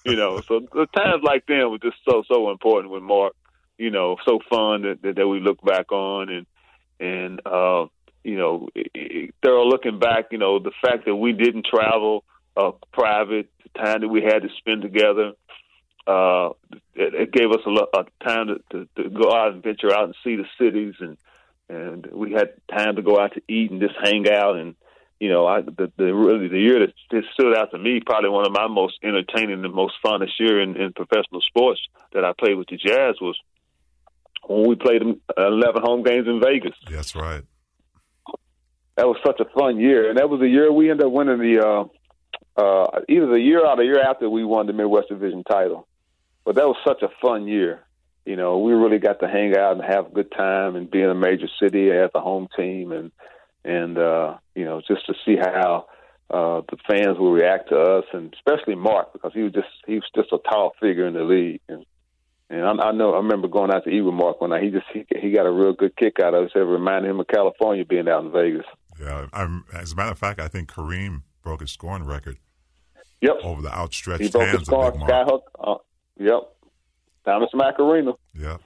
You know, so the times like them were just so, so important with Mark. You know, so fun that, that, that we look back on. And, and, uh, you know, they're looking back, you know, the fact that we didn't travel uh, private, the time that we had to spend together, uh, it, it gave us a, of time to, to, to go out and venture out and see the cities, and and we had time to go out to eat and just hang out. And you know, I the, the really the year that, that stood out to me, probably one of my most entertaining and most funnest year in, in professional sports that I played with the Jazz was when we played 11 home games in Vegas. That's right that was such a fun year, and that was the year we ended up winning the uh, uh, either the year out or the year after we won the Midwest Division title. But that was such a fun year. You know, we really got to hang out and have a good time and be in a major city as a home team, and and uh, you know just to see how uh, the fans will react to us, and especially Mark because he was just he was just a tall figure in the league, and and I, I know I remember going out to eat with Mark one night. He just he, he got a real good kick out of it. It reminded him of California being out in Vegas. Yeah, I'm, as a matter of fact, I think Kareem broke his scoring record. Yep. Over the outstretched he broke hands his scoring skyhook. Uh, yep. Thomas Macarena. Yep.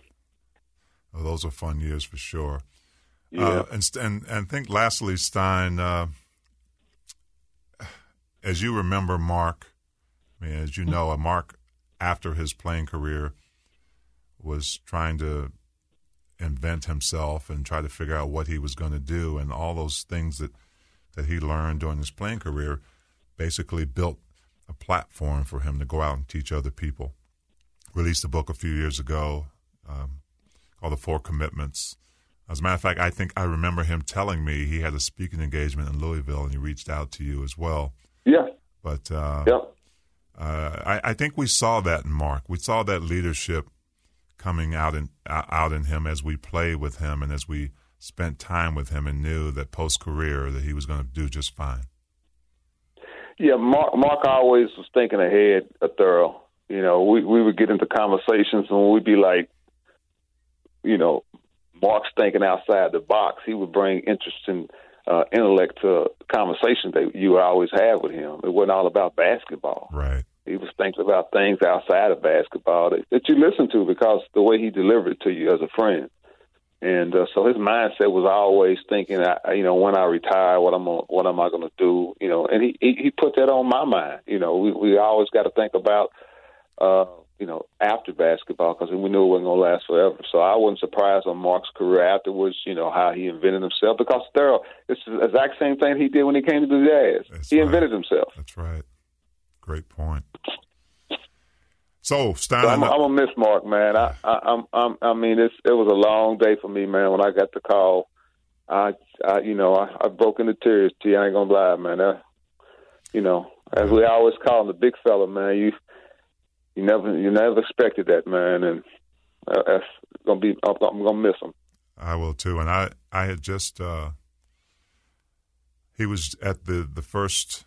Well, those are fun years for sure. Yeah. Uh, and and and think lastly, Stein. Uh, as you remember, Mark. I mean, as you know, Mark after his playing career was trying to invent himself and try to figure out what he was going to do, and all those things that that he learned during his playing career basically built a platform for him to go out and teach other people. Released a book a few years ago um, called The Four Commitments. As a matter of fact, I think I remember him telling me he had a speaking engagement in Louisville and he reached out to you as well. Yeah. But uh, yeah. Uh, I, I, think we saw that in Mark. We saw that leadership coming out in out in him as we played with him and as we spent time with him and knew that post career that he was going to do just fine. Yeah, Mark, Mark always was thinking ahead, a Thurl. You know, we we would get into conversations and we'd be like, you know, Mark's thinking outside the box. He would bring interesting uh, intellect to conversations that you would always have with him. It wasn't all about basketball. Right. He was thinking about things outside of basketball that, that you listen to because the way he delivered it to you as a friend. And uh, so his mindset was always thinking, you know, when I retire, what I'm what am I going to do? You know, and he, he he put that on my mind. You know, we we always got to think about, uh, you know, after basketball because we knew it wasn't going to last forever. So I wasn't surprised on Mark's career afterwards. You know how he invented himself because Darrell, it's the exact same thing he did when he came to the Jazz. That's he right. invented himself. That's right. Great point. So, Stein, so I'm, I'm gonna miss Mark, man. I, I, I'm, I'm, I mean, it's, it was a long day for me, man. When I got the call, I, I you know, I, I broke into tears. T, I ain't gonna lie, man. I, you know, as we always call him, the big fella, man. You, you never, you never expected that, man, and uh, that's gonna be. I'm, I'm gonna miss him. I will too. And I, I had just, uh, he was at the the first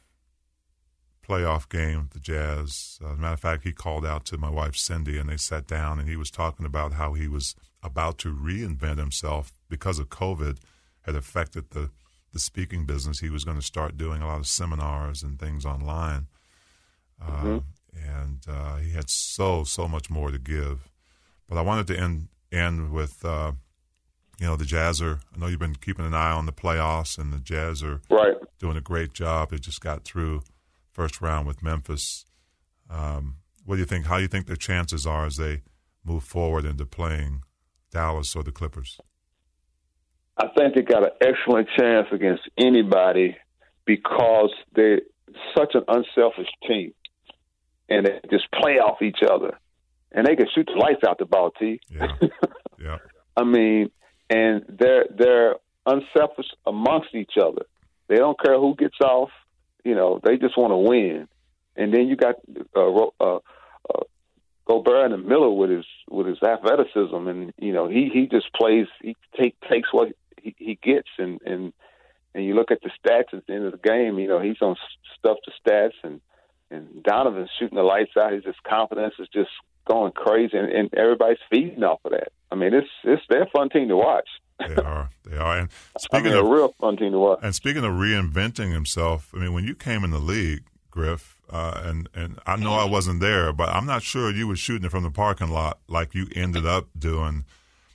playoff game, the Jazz. Uh, as a matter of fact, he called out to my wife Cindy, and they sat down, and he was talking about how he was about to reinvent himself because of COVID had affected the the speaking business. He was going to start doing a lot of seminars and things online, mm-hmm. uh, and uh, he had so so much more to give. But I wanted to end end with. Uh, you know the Jazz are. I know you've been keeping an eye on the playoffs, and the Jazz are right. doing a great job. They just got through first round with Memphis. Um, what do you think? How do you think their chances are as they move forward into playing Dallas or the Clippers? I think they got an excellent chance against anybody because they're such an unselfish team, and they just play off each other, and they can shoot the lights out the ball. T. Yeah, yeah. I mean, and they're they're unselfish amongst each other. They don't care who gets off you know, they just want to win. And then you got uh, uh, uh, Gobert the middle with his with his athleticism, and you know he he just plays. He take takes what he, he gets, and and and you look at the stats at the end of the game. You know he's on stuff to stats, and and Donovan's shooting the lights out. His confidence is just going crazy, and, and everybody's feeding off of that. I mean, it's it's they're a fun team to watch. They are. They are. And speaking I mean, of a real fun team to watch. And speaking of reinventing himself, I mean, when you came in the league, Griff, uh, and and I know I wasn't there, but I'm not sure you were shooting it from the parking lot like you ended up doing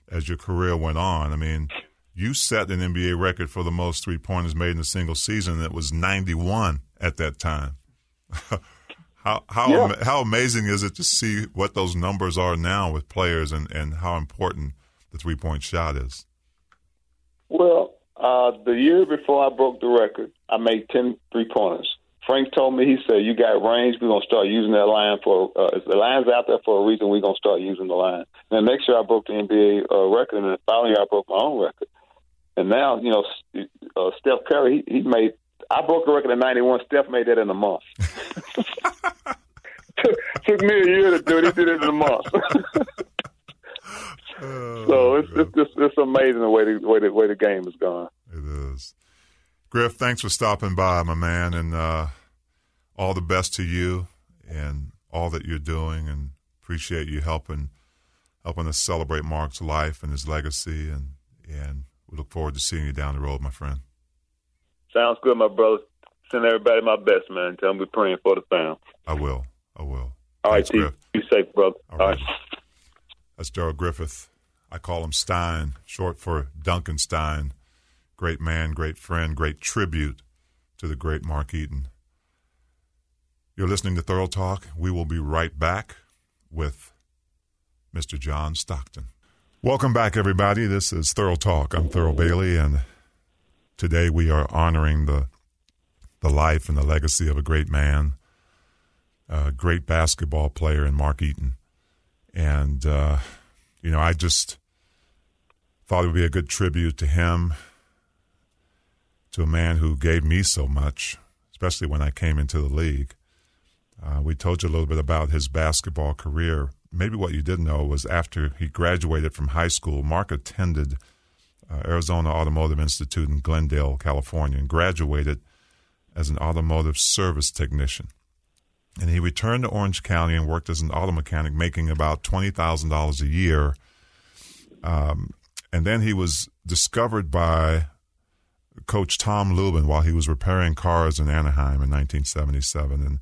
as your career went on. I mean, you set an NBA record for the most three pointers made in a single season. It was 91 at that time. how how Yeah. how amazing is it to see what those numbers are now with players and and how important the three point shot is? Well, uh, the year before I broke the record, I made 10 three pointers. Frank told me, he said, You got range. We're going to start using that line for, uh, the line's out there for a reason. We're going to start using the line. And the next year I broke the NBA uh, record, and the following year I broke my own record. And now, you know, uh, Steph Curry, he, he made, I broke the record in 91. Steph made that in a month. took, took me a year to do it. He did it in a month. so it's, it's just it's amazing the way the way the way the game has gone. It is. Griff, thanks for stopping by, my man, and uh, all the best to you and all that you're doing, and appreciate you helping helping us celebrate Mark's life and his legacy, and and we look forward to seeing you down the road, my friend. Sounds good, my brother. Send everybody my best, man. Tell them we're praying for the fam. I will. I will. All right, Thanks, Griff. Be safe, brother. All right. All right. That's Darrell Griffith. I call him Stein, short for Dunkenstein. Great man, great friend, great tribute to the great Mark Eaton. You're listening to Thurl Talk. We will be right back with Mr. John Stockton. Welcome back, everybody. This is Thurl Talk. I'm Thurl Bailey, and today we are honoring the the life and the legacy of a great man, a great basketball player in Mark Eaton. And, uh, you know, I just thought it would be a good tribute to him, to a man who gave me so much, especially when I came into the league. Uh, we told you a little bit about his basketball career. Maybe what you didn't know was after he graduated from high school, Mark attended uh, Arizona Automotive Institute in Glendale, California, and graduated as an automotive service technician. And he returned to Orange County and worked as an auto mechanic, making about $20,000 a year. Um, and then he was discovered by Coach Tom Lubin while he was repairing cars in Anaheim in 1977. And,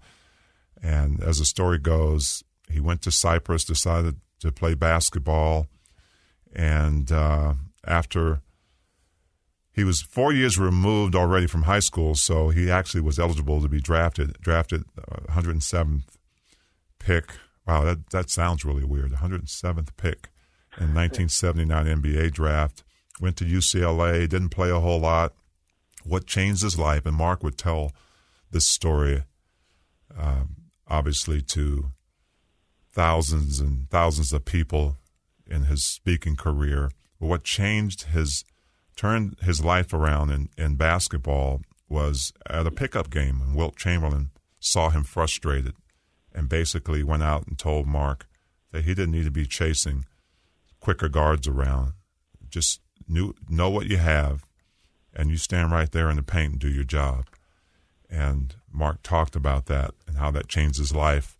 and as the story goes, he went to Cypress, decided to play basketball. And uh, after he was four years removed already from high school, so he actually was eligible to be drafted. Drafted uh, 107th pick. Wow, that that sounds really weird. 107th pick in 1979 NBA draft. Went to UCLA. Didn't play a whole lot. What changed his life? And Mark would tell this story, um, obviously, to thousands and thousands of people in his speaking career. But what changed his turned his life around in, in basketball was at a pickup game, and Wilt Chamberlain saw him frustrated and basically went out and told Mark that he didn't need to be chasing quicker guards around. Just knew, know what you have, and you stand right there in the paint and do your job. And Mark talked about that and how that changed his life.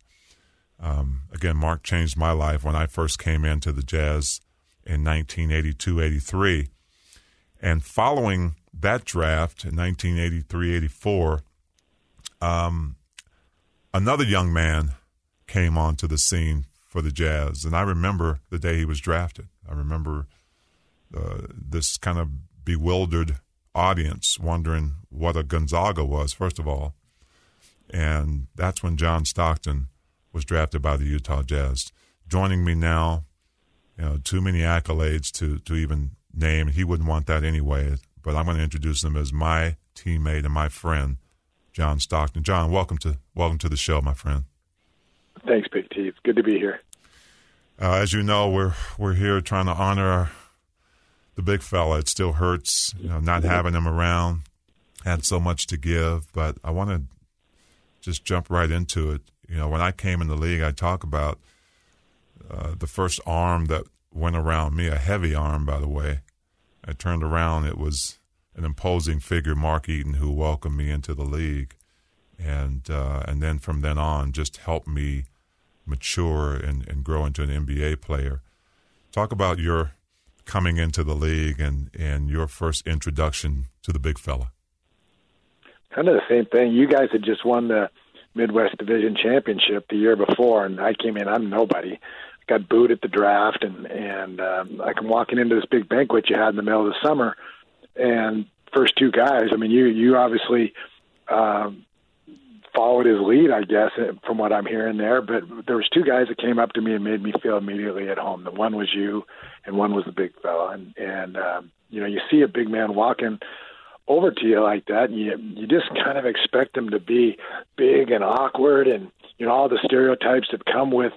Um, again, Mark changed my life when I first came into the Jazz in 1982 83 and following that draft in 1983 84, um, another young man came onto the scene for the Jazz. And I remember the day he was drafted. I remember uh, this kind of bewildered audience wondering what a Gonzaga was, first of all. And that's when John Stockton was drafted by the Utah Jazz. Joining me now, you know, too many accolades to, to even name. He wouldn't want that anyway, but I'm going to introduce him as my teammate and my friend, John Stockton. John, welcome to welcome to the show, my friend. Thanks, Big T. It's good to be here. Uh, as you know, we're we're here trying to honor the big fella. It still hurts, you know, not having him around. Had so much to give, but I want to just jump right into it. You know, when I came in the league, I talk about uh, the first arm that went around me, a heavy arm, by the way. I turned around, it was an imposing figure, Mark Eaton, who welcomed me into the league. And, uh, and then from then on, just helped me mature and, and grow into an NBA player. Talk about your coming into the league and, and your first introduction to the big fella. Kind of the same thing. You guys had just won the Midwest Division Championship the year before, and I came in. I'm nobody, got booed at the draft, and and um, I come walking into this big banquet you had in the middle of the summer, and first two guys. I mean, you you obviously um, followed his lead, I guess, from what I'm hearing there. But there was two guys that came up to me and made me feel immediately at home. The one was you, and one was the big fella. And and um, you know, you see a big man walking over to you like that, and you you just kind of expect him to be big and awkward, and you know all the stereotypes that come with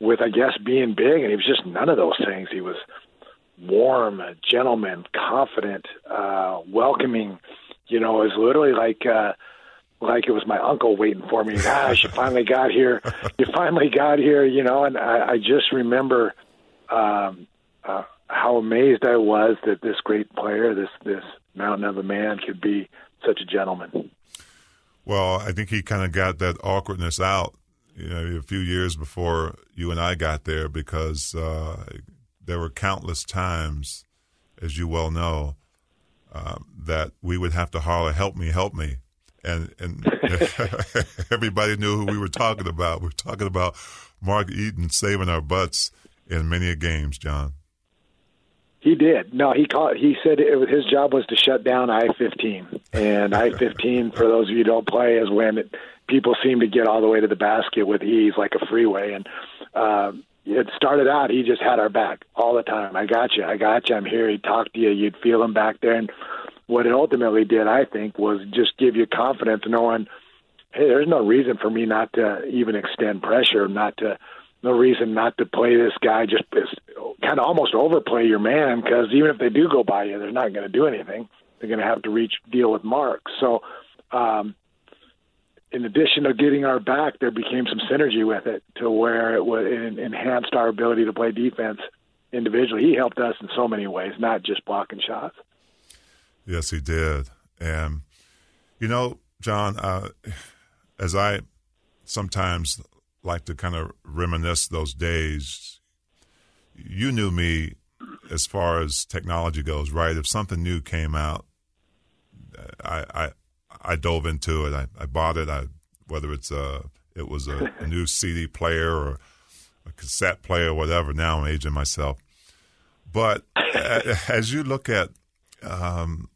with I guess being big, and he was just none of those things. He was warm, a gentleman, confident, uh, welcoming. You know, it was literally like uh, like it was my uncle waiting for me. Gosh, you finally got here. You finally got here. You know, and I, I just remember um, uh, how amazed I was that this great player, this this mountain of a man, could be such a gentleman. Well, I think he kind of got that awkwardness out, you know, a few years before you and I got there, because uh, there were countless times, as you well know, uh, that we would have to holler, "Help me, help me," and and everybody knew who we were talking about. We we're talking about Mark Eaton saving our butts in many games, John. He did. No, he called. He said it was, his job was to shut down I-15, and I-15, for those of you who don't play, is when it, people seem to get all the way to the basket with ease, like a freeway. And uh, it started out, he just had our back all the time. I got you. I got you. I'm here. He'd talk to you. You'd feel him back there. And what it ultimately did, I think, was just give you confidence, knowing, hey, there's no reason for me not to even extend pressure, not to no reason not to play this guy. Just kind of almost overplay your man because even if they do go by you, they're not going to do anything. They're going to have to reach deal with Mark. So, um, in addition to getting our back, there became some synergy with it to where it, was, it enhanced our ability to play defense individually. He helped us in so many ways, not just blocking shots. Yes, he did. And you know, John, uh, as I sometimes like to kind of reminisce those days. You knew me as far as technology goes, right? If something new came out, I I, I dove into it. I, I bought it. I whether it's a it was a, a new CD player or a cassette player, or whatever. Now I'm aging myself. But as you look at um,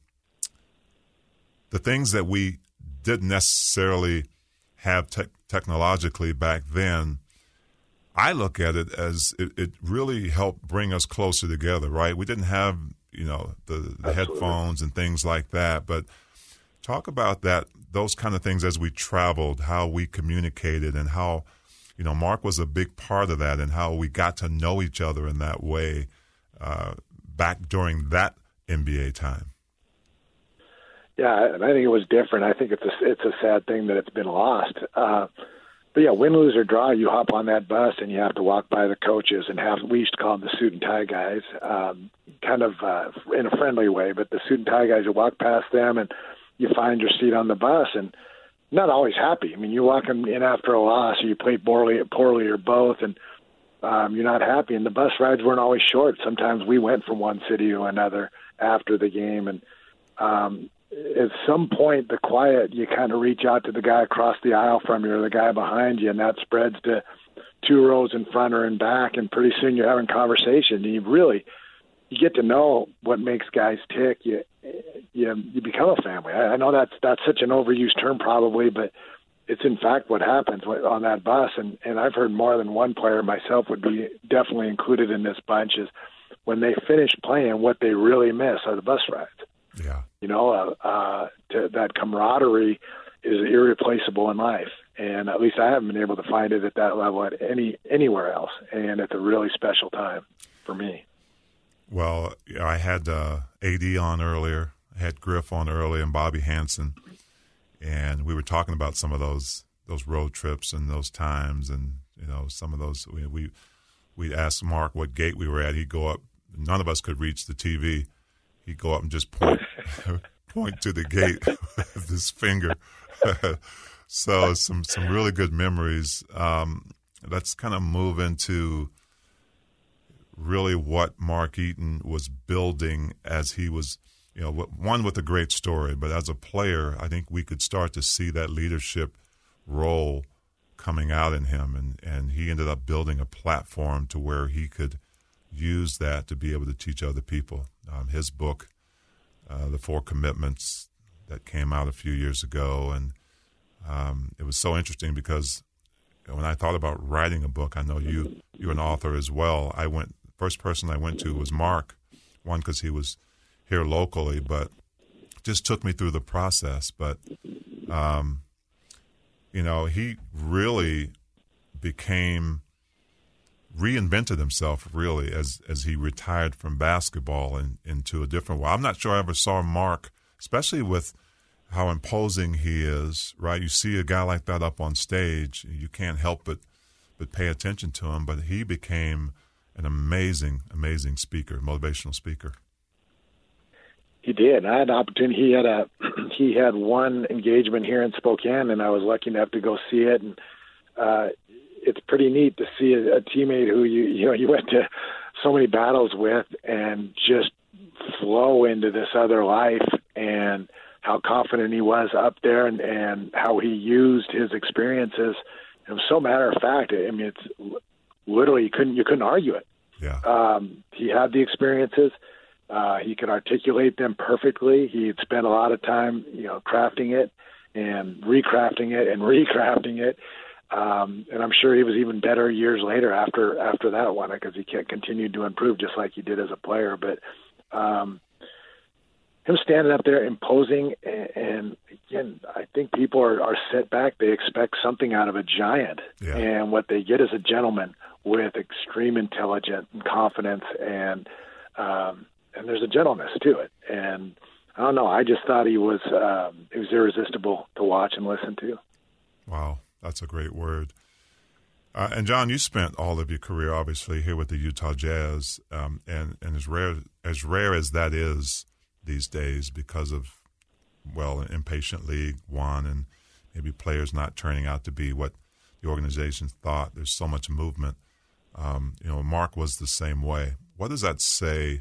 the things that we didn't necessarily have te- technologically back then, I look at it as it, it, really helped bring us closer together, right? We didn't have, you know, the, the headphones and things like that, but talk about that, those kind of things as we traveled, how we communicated and how, you know, Mark was a big part of that and how we got to know each other in that way uh, back during that NBA time. Yeah, I think it was different. I think it's a it's a sad thing that it's been lost. Uh, but yeah, win, lose or draw, you hop on that bus and you have to walk by the coaches and have we used to call them the suit and tie guys, um, kind of uh, in a friendly way. But the suit and tie guys, you walk past them and you find your seat on the bus and not always happy. I mean, you walk in after a loss or you play poorly, poorly or both, and um, you're not happy. And the bus rides weren't always short. Sometimes we went from one city to another after the game, and um, at some point the quiet you kind of reach out to the guy across the aisle from you or the guy behind you and that spreads to two rows in front or in back and pretty soon you're having conversation. And you really you get to know what makes guys tick. You you you become a family. I, I know that's that's such an overused term probably but it's in fact what happens on that bus. And and i've heard more than one player myself would be definitely included in this bunch is when they finish playing what they really miss are the bus rides yeah. You know, uh, uh, to, that camaraderie is irreplaceable in life, and at least I haven't been able to find it at that level at any anywhere else, and it's a really special time for me. Well, I had uh, AD on earlier, I had Griff on earlier, and Bobby Hansen, and we were talking about some of those those road trips and those times, and you know some of those we we we asked Mark what gate we were at. He'd go up. None of us could reach the TV, he'd go up and just point point to the gate with his finger. so some some really good memories. Um, let's kind of move into really what Mark Eaton was building as he was, you know, one with a great story, but as a player, I think we could start to see that leadership role coming out in him, and and he ended up building a platform to where he could use that to be able to teach other people. Um, his book, uh, The Four Commitments, that came out a few years ago. And um, it was so interesting because when I thought about writing a book, I know you, you're an author as well. I went, first person I went to was Mark, one, because he was here locally, but just took me through the process. But, um, you know, he really became reinvented himself really as as he retired from basketball and into a different world. I'm not sure I ever saw Mark, especially with how imposing he is. Right, you see a guy like that up on stage, you can't help but but pay attention to him. But he became an amazing, amazing speaker, motivational speaker. He did. I had an opportunity. He had a he had one engagement here in Spokane, and I was lucky enough to go see it. And uh, it's pretty neat to see a, a teammate who you you know you went to so many battles with, and just flow into this other life, and how confident he was up there, and and how he used his experiences. It was so matter of fact. I mean, it's literally you couldn't you couldn't argue it. Yeah. Um, he had the experiences. Uh, he could articulate them perfectly. He had spent a lot of time, you know, crafting it and recrafting it and recrafting it. Um, and I'm sure he was even better years later after after that one because he continued to improve just like he did as a player. But um, him standing up there imposing, and, and again, I think people are, are set back. They expect something out of a giant, Yeah. and what they get is a gentleman with extreme intelligence and confidence, and um, and there's a gentleness to it. And I don't know. I just thought he was um, he was irresistible to watch and listen to. Wow, that's a great word. Uh, and John, you spent all of your career obviously here with the Utah Jazz, um, and and as rare as rare as that is these days because of well, an impatient league one, and maybe players not turning out to be what the organization thought. There's so much movement. Um, you know, Mark was the same way. What does that say?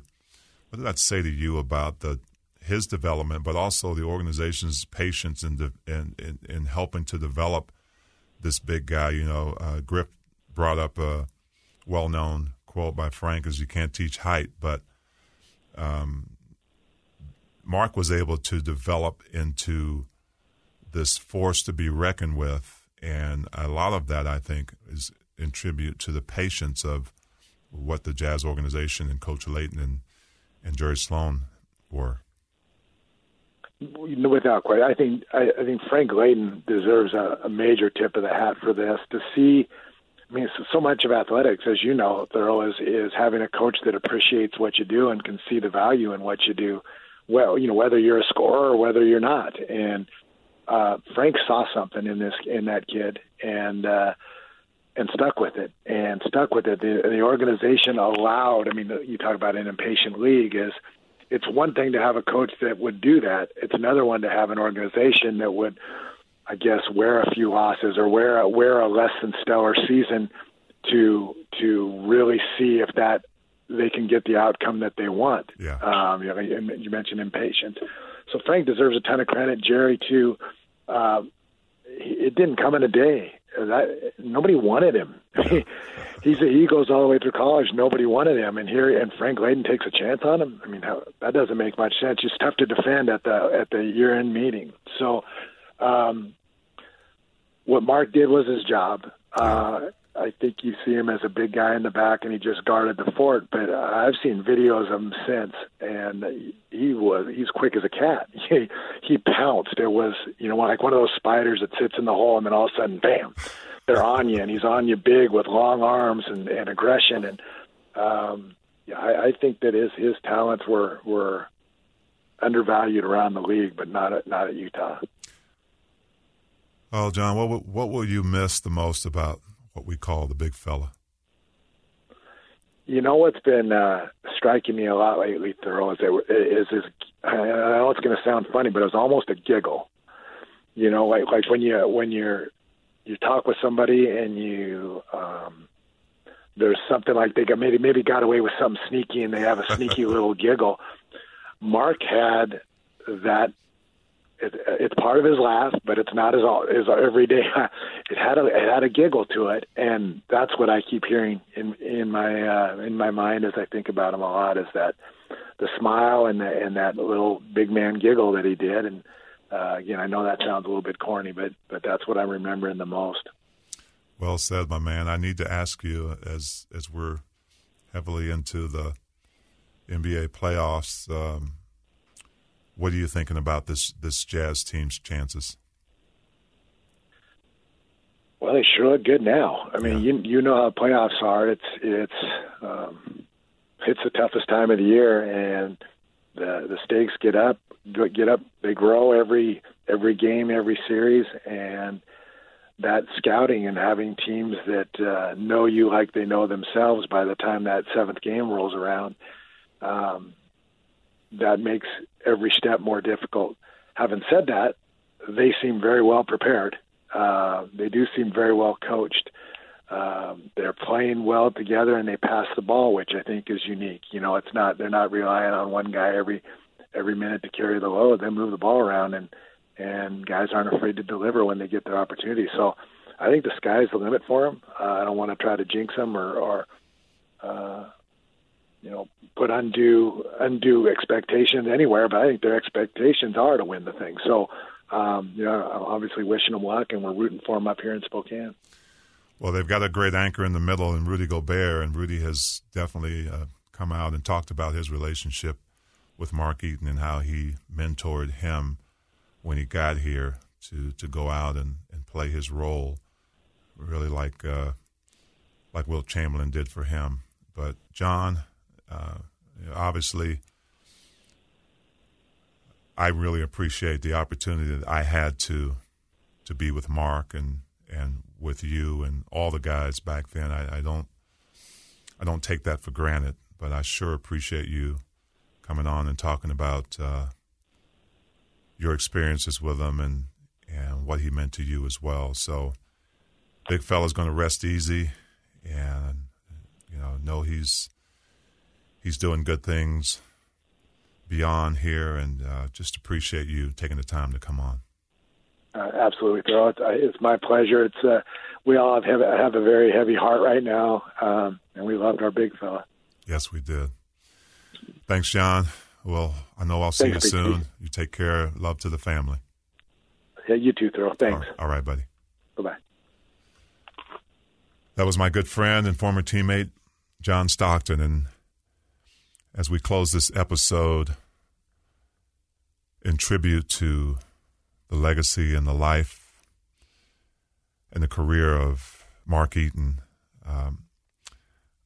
What does that say to you about the his development, but also the organization's patience in de, in, in, in helping to develop this big guy? You know, uh, Griff brought up a well-known quote by Frank: "Is you can't teach height, but." Um, Mark was able to develop into this force to be reckoned with, and a lot of that, I think, is in tribute to the patience of what the Jazz organization and Coach Layden and, and Jerry Sloan were. Without question, I think I, I think Frank Layden deserves a, a major tip of the hat for this. To see, I mean, so, so much of athletics, as you know, Thurl, is is having a coach that appreciates what you do and can see the value in what you do. Well, you know, whether you're a scorer or whether you're not, and uh, Frank saw something in this in that kid, and uh, and stuck with it, and stuck with it. The, the organization allowed. I mean, you talk about an impatient league is it's one thing to have a coach that would do that. It's another one to have an organization that would, I guess, wear a few losses or wear a, wear a less than stellar season to to really see if that they can get the outcome that they want. Yeah. Um, you, know, you mentioned impatient, so Frank deserves a ton of credit. Jerry too. Uh, it didn't come in a day. That nobody wanted him. He's a, he goes all the way through college. Nobody wanted him, and here and Frank Layden takes a chance on him. I mean, how, that doesn't make much sense. It's tough to defend at the at the year end meeting. So, um, what Mark did was his job. Uh, I think you see him as a big guy in the back, and he just guarded the fort. But uh, I've seen videos of him since, and he was he's quick as a cat. He he pounced. It was you know like one of those spiders that sits in the hole, and then all of a sudden, bam, they're on you, and he's on you big with long arms and, and aggression. And um, yeah, I, I think that his his talents were were undervalued around the league, but not at not at Utah. Well, John, what what will you miss the most about what we call the big fella? You know what's been uh, striking me a lot lately, Thurl, is that is is I know it's going to sound funny, but it was almost a giggle. You know, like like when you when you're you talk with somebody and you um, there's something like they got maybe maybe got away with something sneaky and they have a sneaky little giggle. Mark had that. It, it's part of his laugh, but it's not his all his every day. It had a it had a giggle to it, and that's what I keep hearing in in my uh, in my mind as I think about him a lot. Is that the smile and the, and that little big man giggle that he did, and uh, again, I know that sounds a little bit corny, but but that's what I'm remembering the most. Well said, my man. I need to ask you as as we're heavily into the NBA playoffs. Um, what are you thinking about this this Jazz team's chances? Well, they sure look good now. I mean, you you know how playoffs are. It's it's um, it's the toughest time of the year, and the the stakes get up, get up. They grow every every game, every series, and that scouting and having teams that uh, know you like they know themselves by the time that seventh game rolls around, um, that makes every step more difficult. having said that, they seem very well prepared. Uh, they do seem very well coached. Um, they're playing well together and they pass the ball, which I think is unique. You know, it's not they're not relying on one guy every every minute to carry the load. They move the ball around and and guys aren't afraid to deliver when they get their opportunity. So I think the sky's the limit for them. Uh, I don't want to try to jinx them or, or uh, you know, put undue undue expectations anywhere. But I think their expectations are to win the thing. So, um, you know, obviously wishing them luck, and we're rooting for them up here in Spokane. Well, they've got a great anchor in the middle, and Rudy Gobert, and Rudy has definitely uh, come out and talked about his relationship with Mark Eaton and how he mentored him when he got here to to go out and, and play his role, really like uh, like Wilt Chamberlain did for him. But John, uh, obviously, I really appreciate the opportunity that I had to to be with Mark and and with you and all the guys back then. I, I don't I don't take that for granted, but I sure appreciate you coming on and talking about uh, your experiences with him and and what he meant to you as well. So, big fella's going to rest easy, and you know, know he's he's doing good things beyond here, and uh, just appreciate you taking the time to come on. Uh, absolutely, Thurl. It's, uh, it's, my pleasure. It's uh, we all have have a very heavy heart right now, um, and we loved our big fella. Yes, we did. Thanks, John. Well, I know I'll see Thanks, you soon. You take care. Love to the family. Yeah, you too, Thurl. Thanks. All right, All right buddy. Bye bye. That was my good friend and former teammate, John Stockton. And as we close this episode in tribute to the legacy and the life and the career of Mark Eaton, um,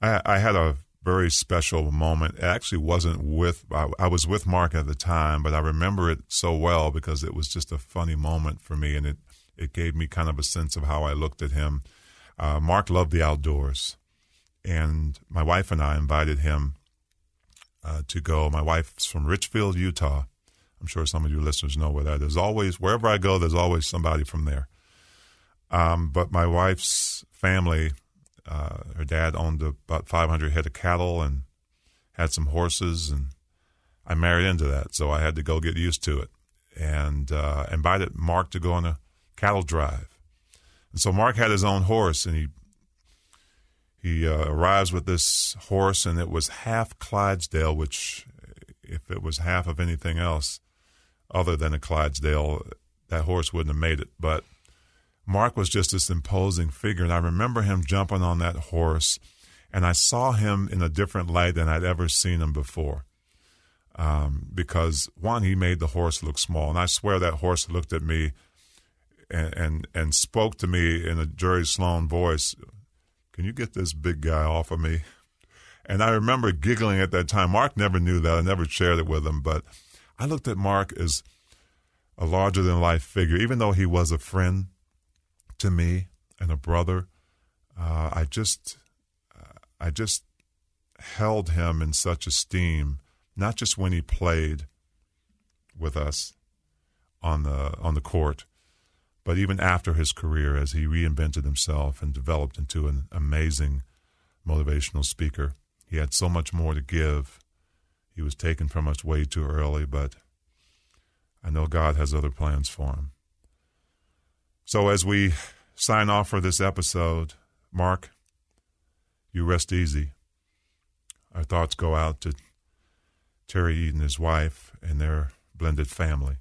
I, I had a very special moment. It actually wasn't with, I, I, was with Mark at the time, but I remember it so well because it was just a funny moment for me and it, it gave me kind of a sense of how I looked at him. Uh, Mark loved the outdoors, and my wife and I invited him uh, to go. My wife's from Richfield, Utah. I'm sure some of you listeners know where that is. Always, wherever I go, there's always somebody from there. Um, but my wife's family uh, her dad owned about 500 head of cattle and had some horses, and I married into that, so I had to go get used to it. And uh, invited Mark to go on a cattle drive. And so Mark had his own horse, and he he uh, arrives with this horse, and it was half Clydesdale, which, if it was half of anything else other than a Clydesdale, that horse wouldn't have made it. But Mark was just this imposing figure. And I remember him jumping on that horse, and I saw him in a different light than I'd ever seen him before. Um, because one, he made the horse look small, and I swear that horse looked at me and and, and spoke to me in a Jerry Sloan voice. Can you get this big guy off of me? And I remember giggling at that time. Mark never knew that. I never shared it with him, but I looked at Mark as a larger than life figure, even though he was a friend to me and a brother. Uh, I just, uh, I just held him in such esteem, not just when he played with us on the on the court, but even after his career, as he reinvented himself and developed into an amazing motivational speaker. He had so much more to give. He was taken from us way too early, but I know God has other plans for him. So as we sign off for this episode, Mark, you rest easy. Our thoughts go out to Teri Eaton, his wife, and their blended family.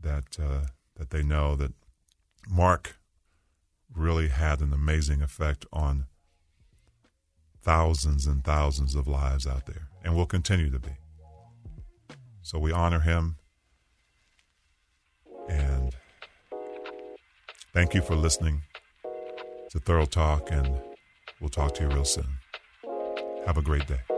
That uh, that they know that Mark really had an amazing effect on thousands and thousands of lives out there, and will continue to be. So we honor him and Thank you for listening to Thurl Talk, and we'll talk to you real soon. Have a great day.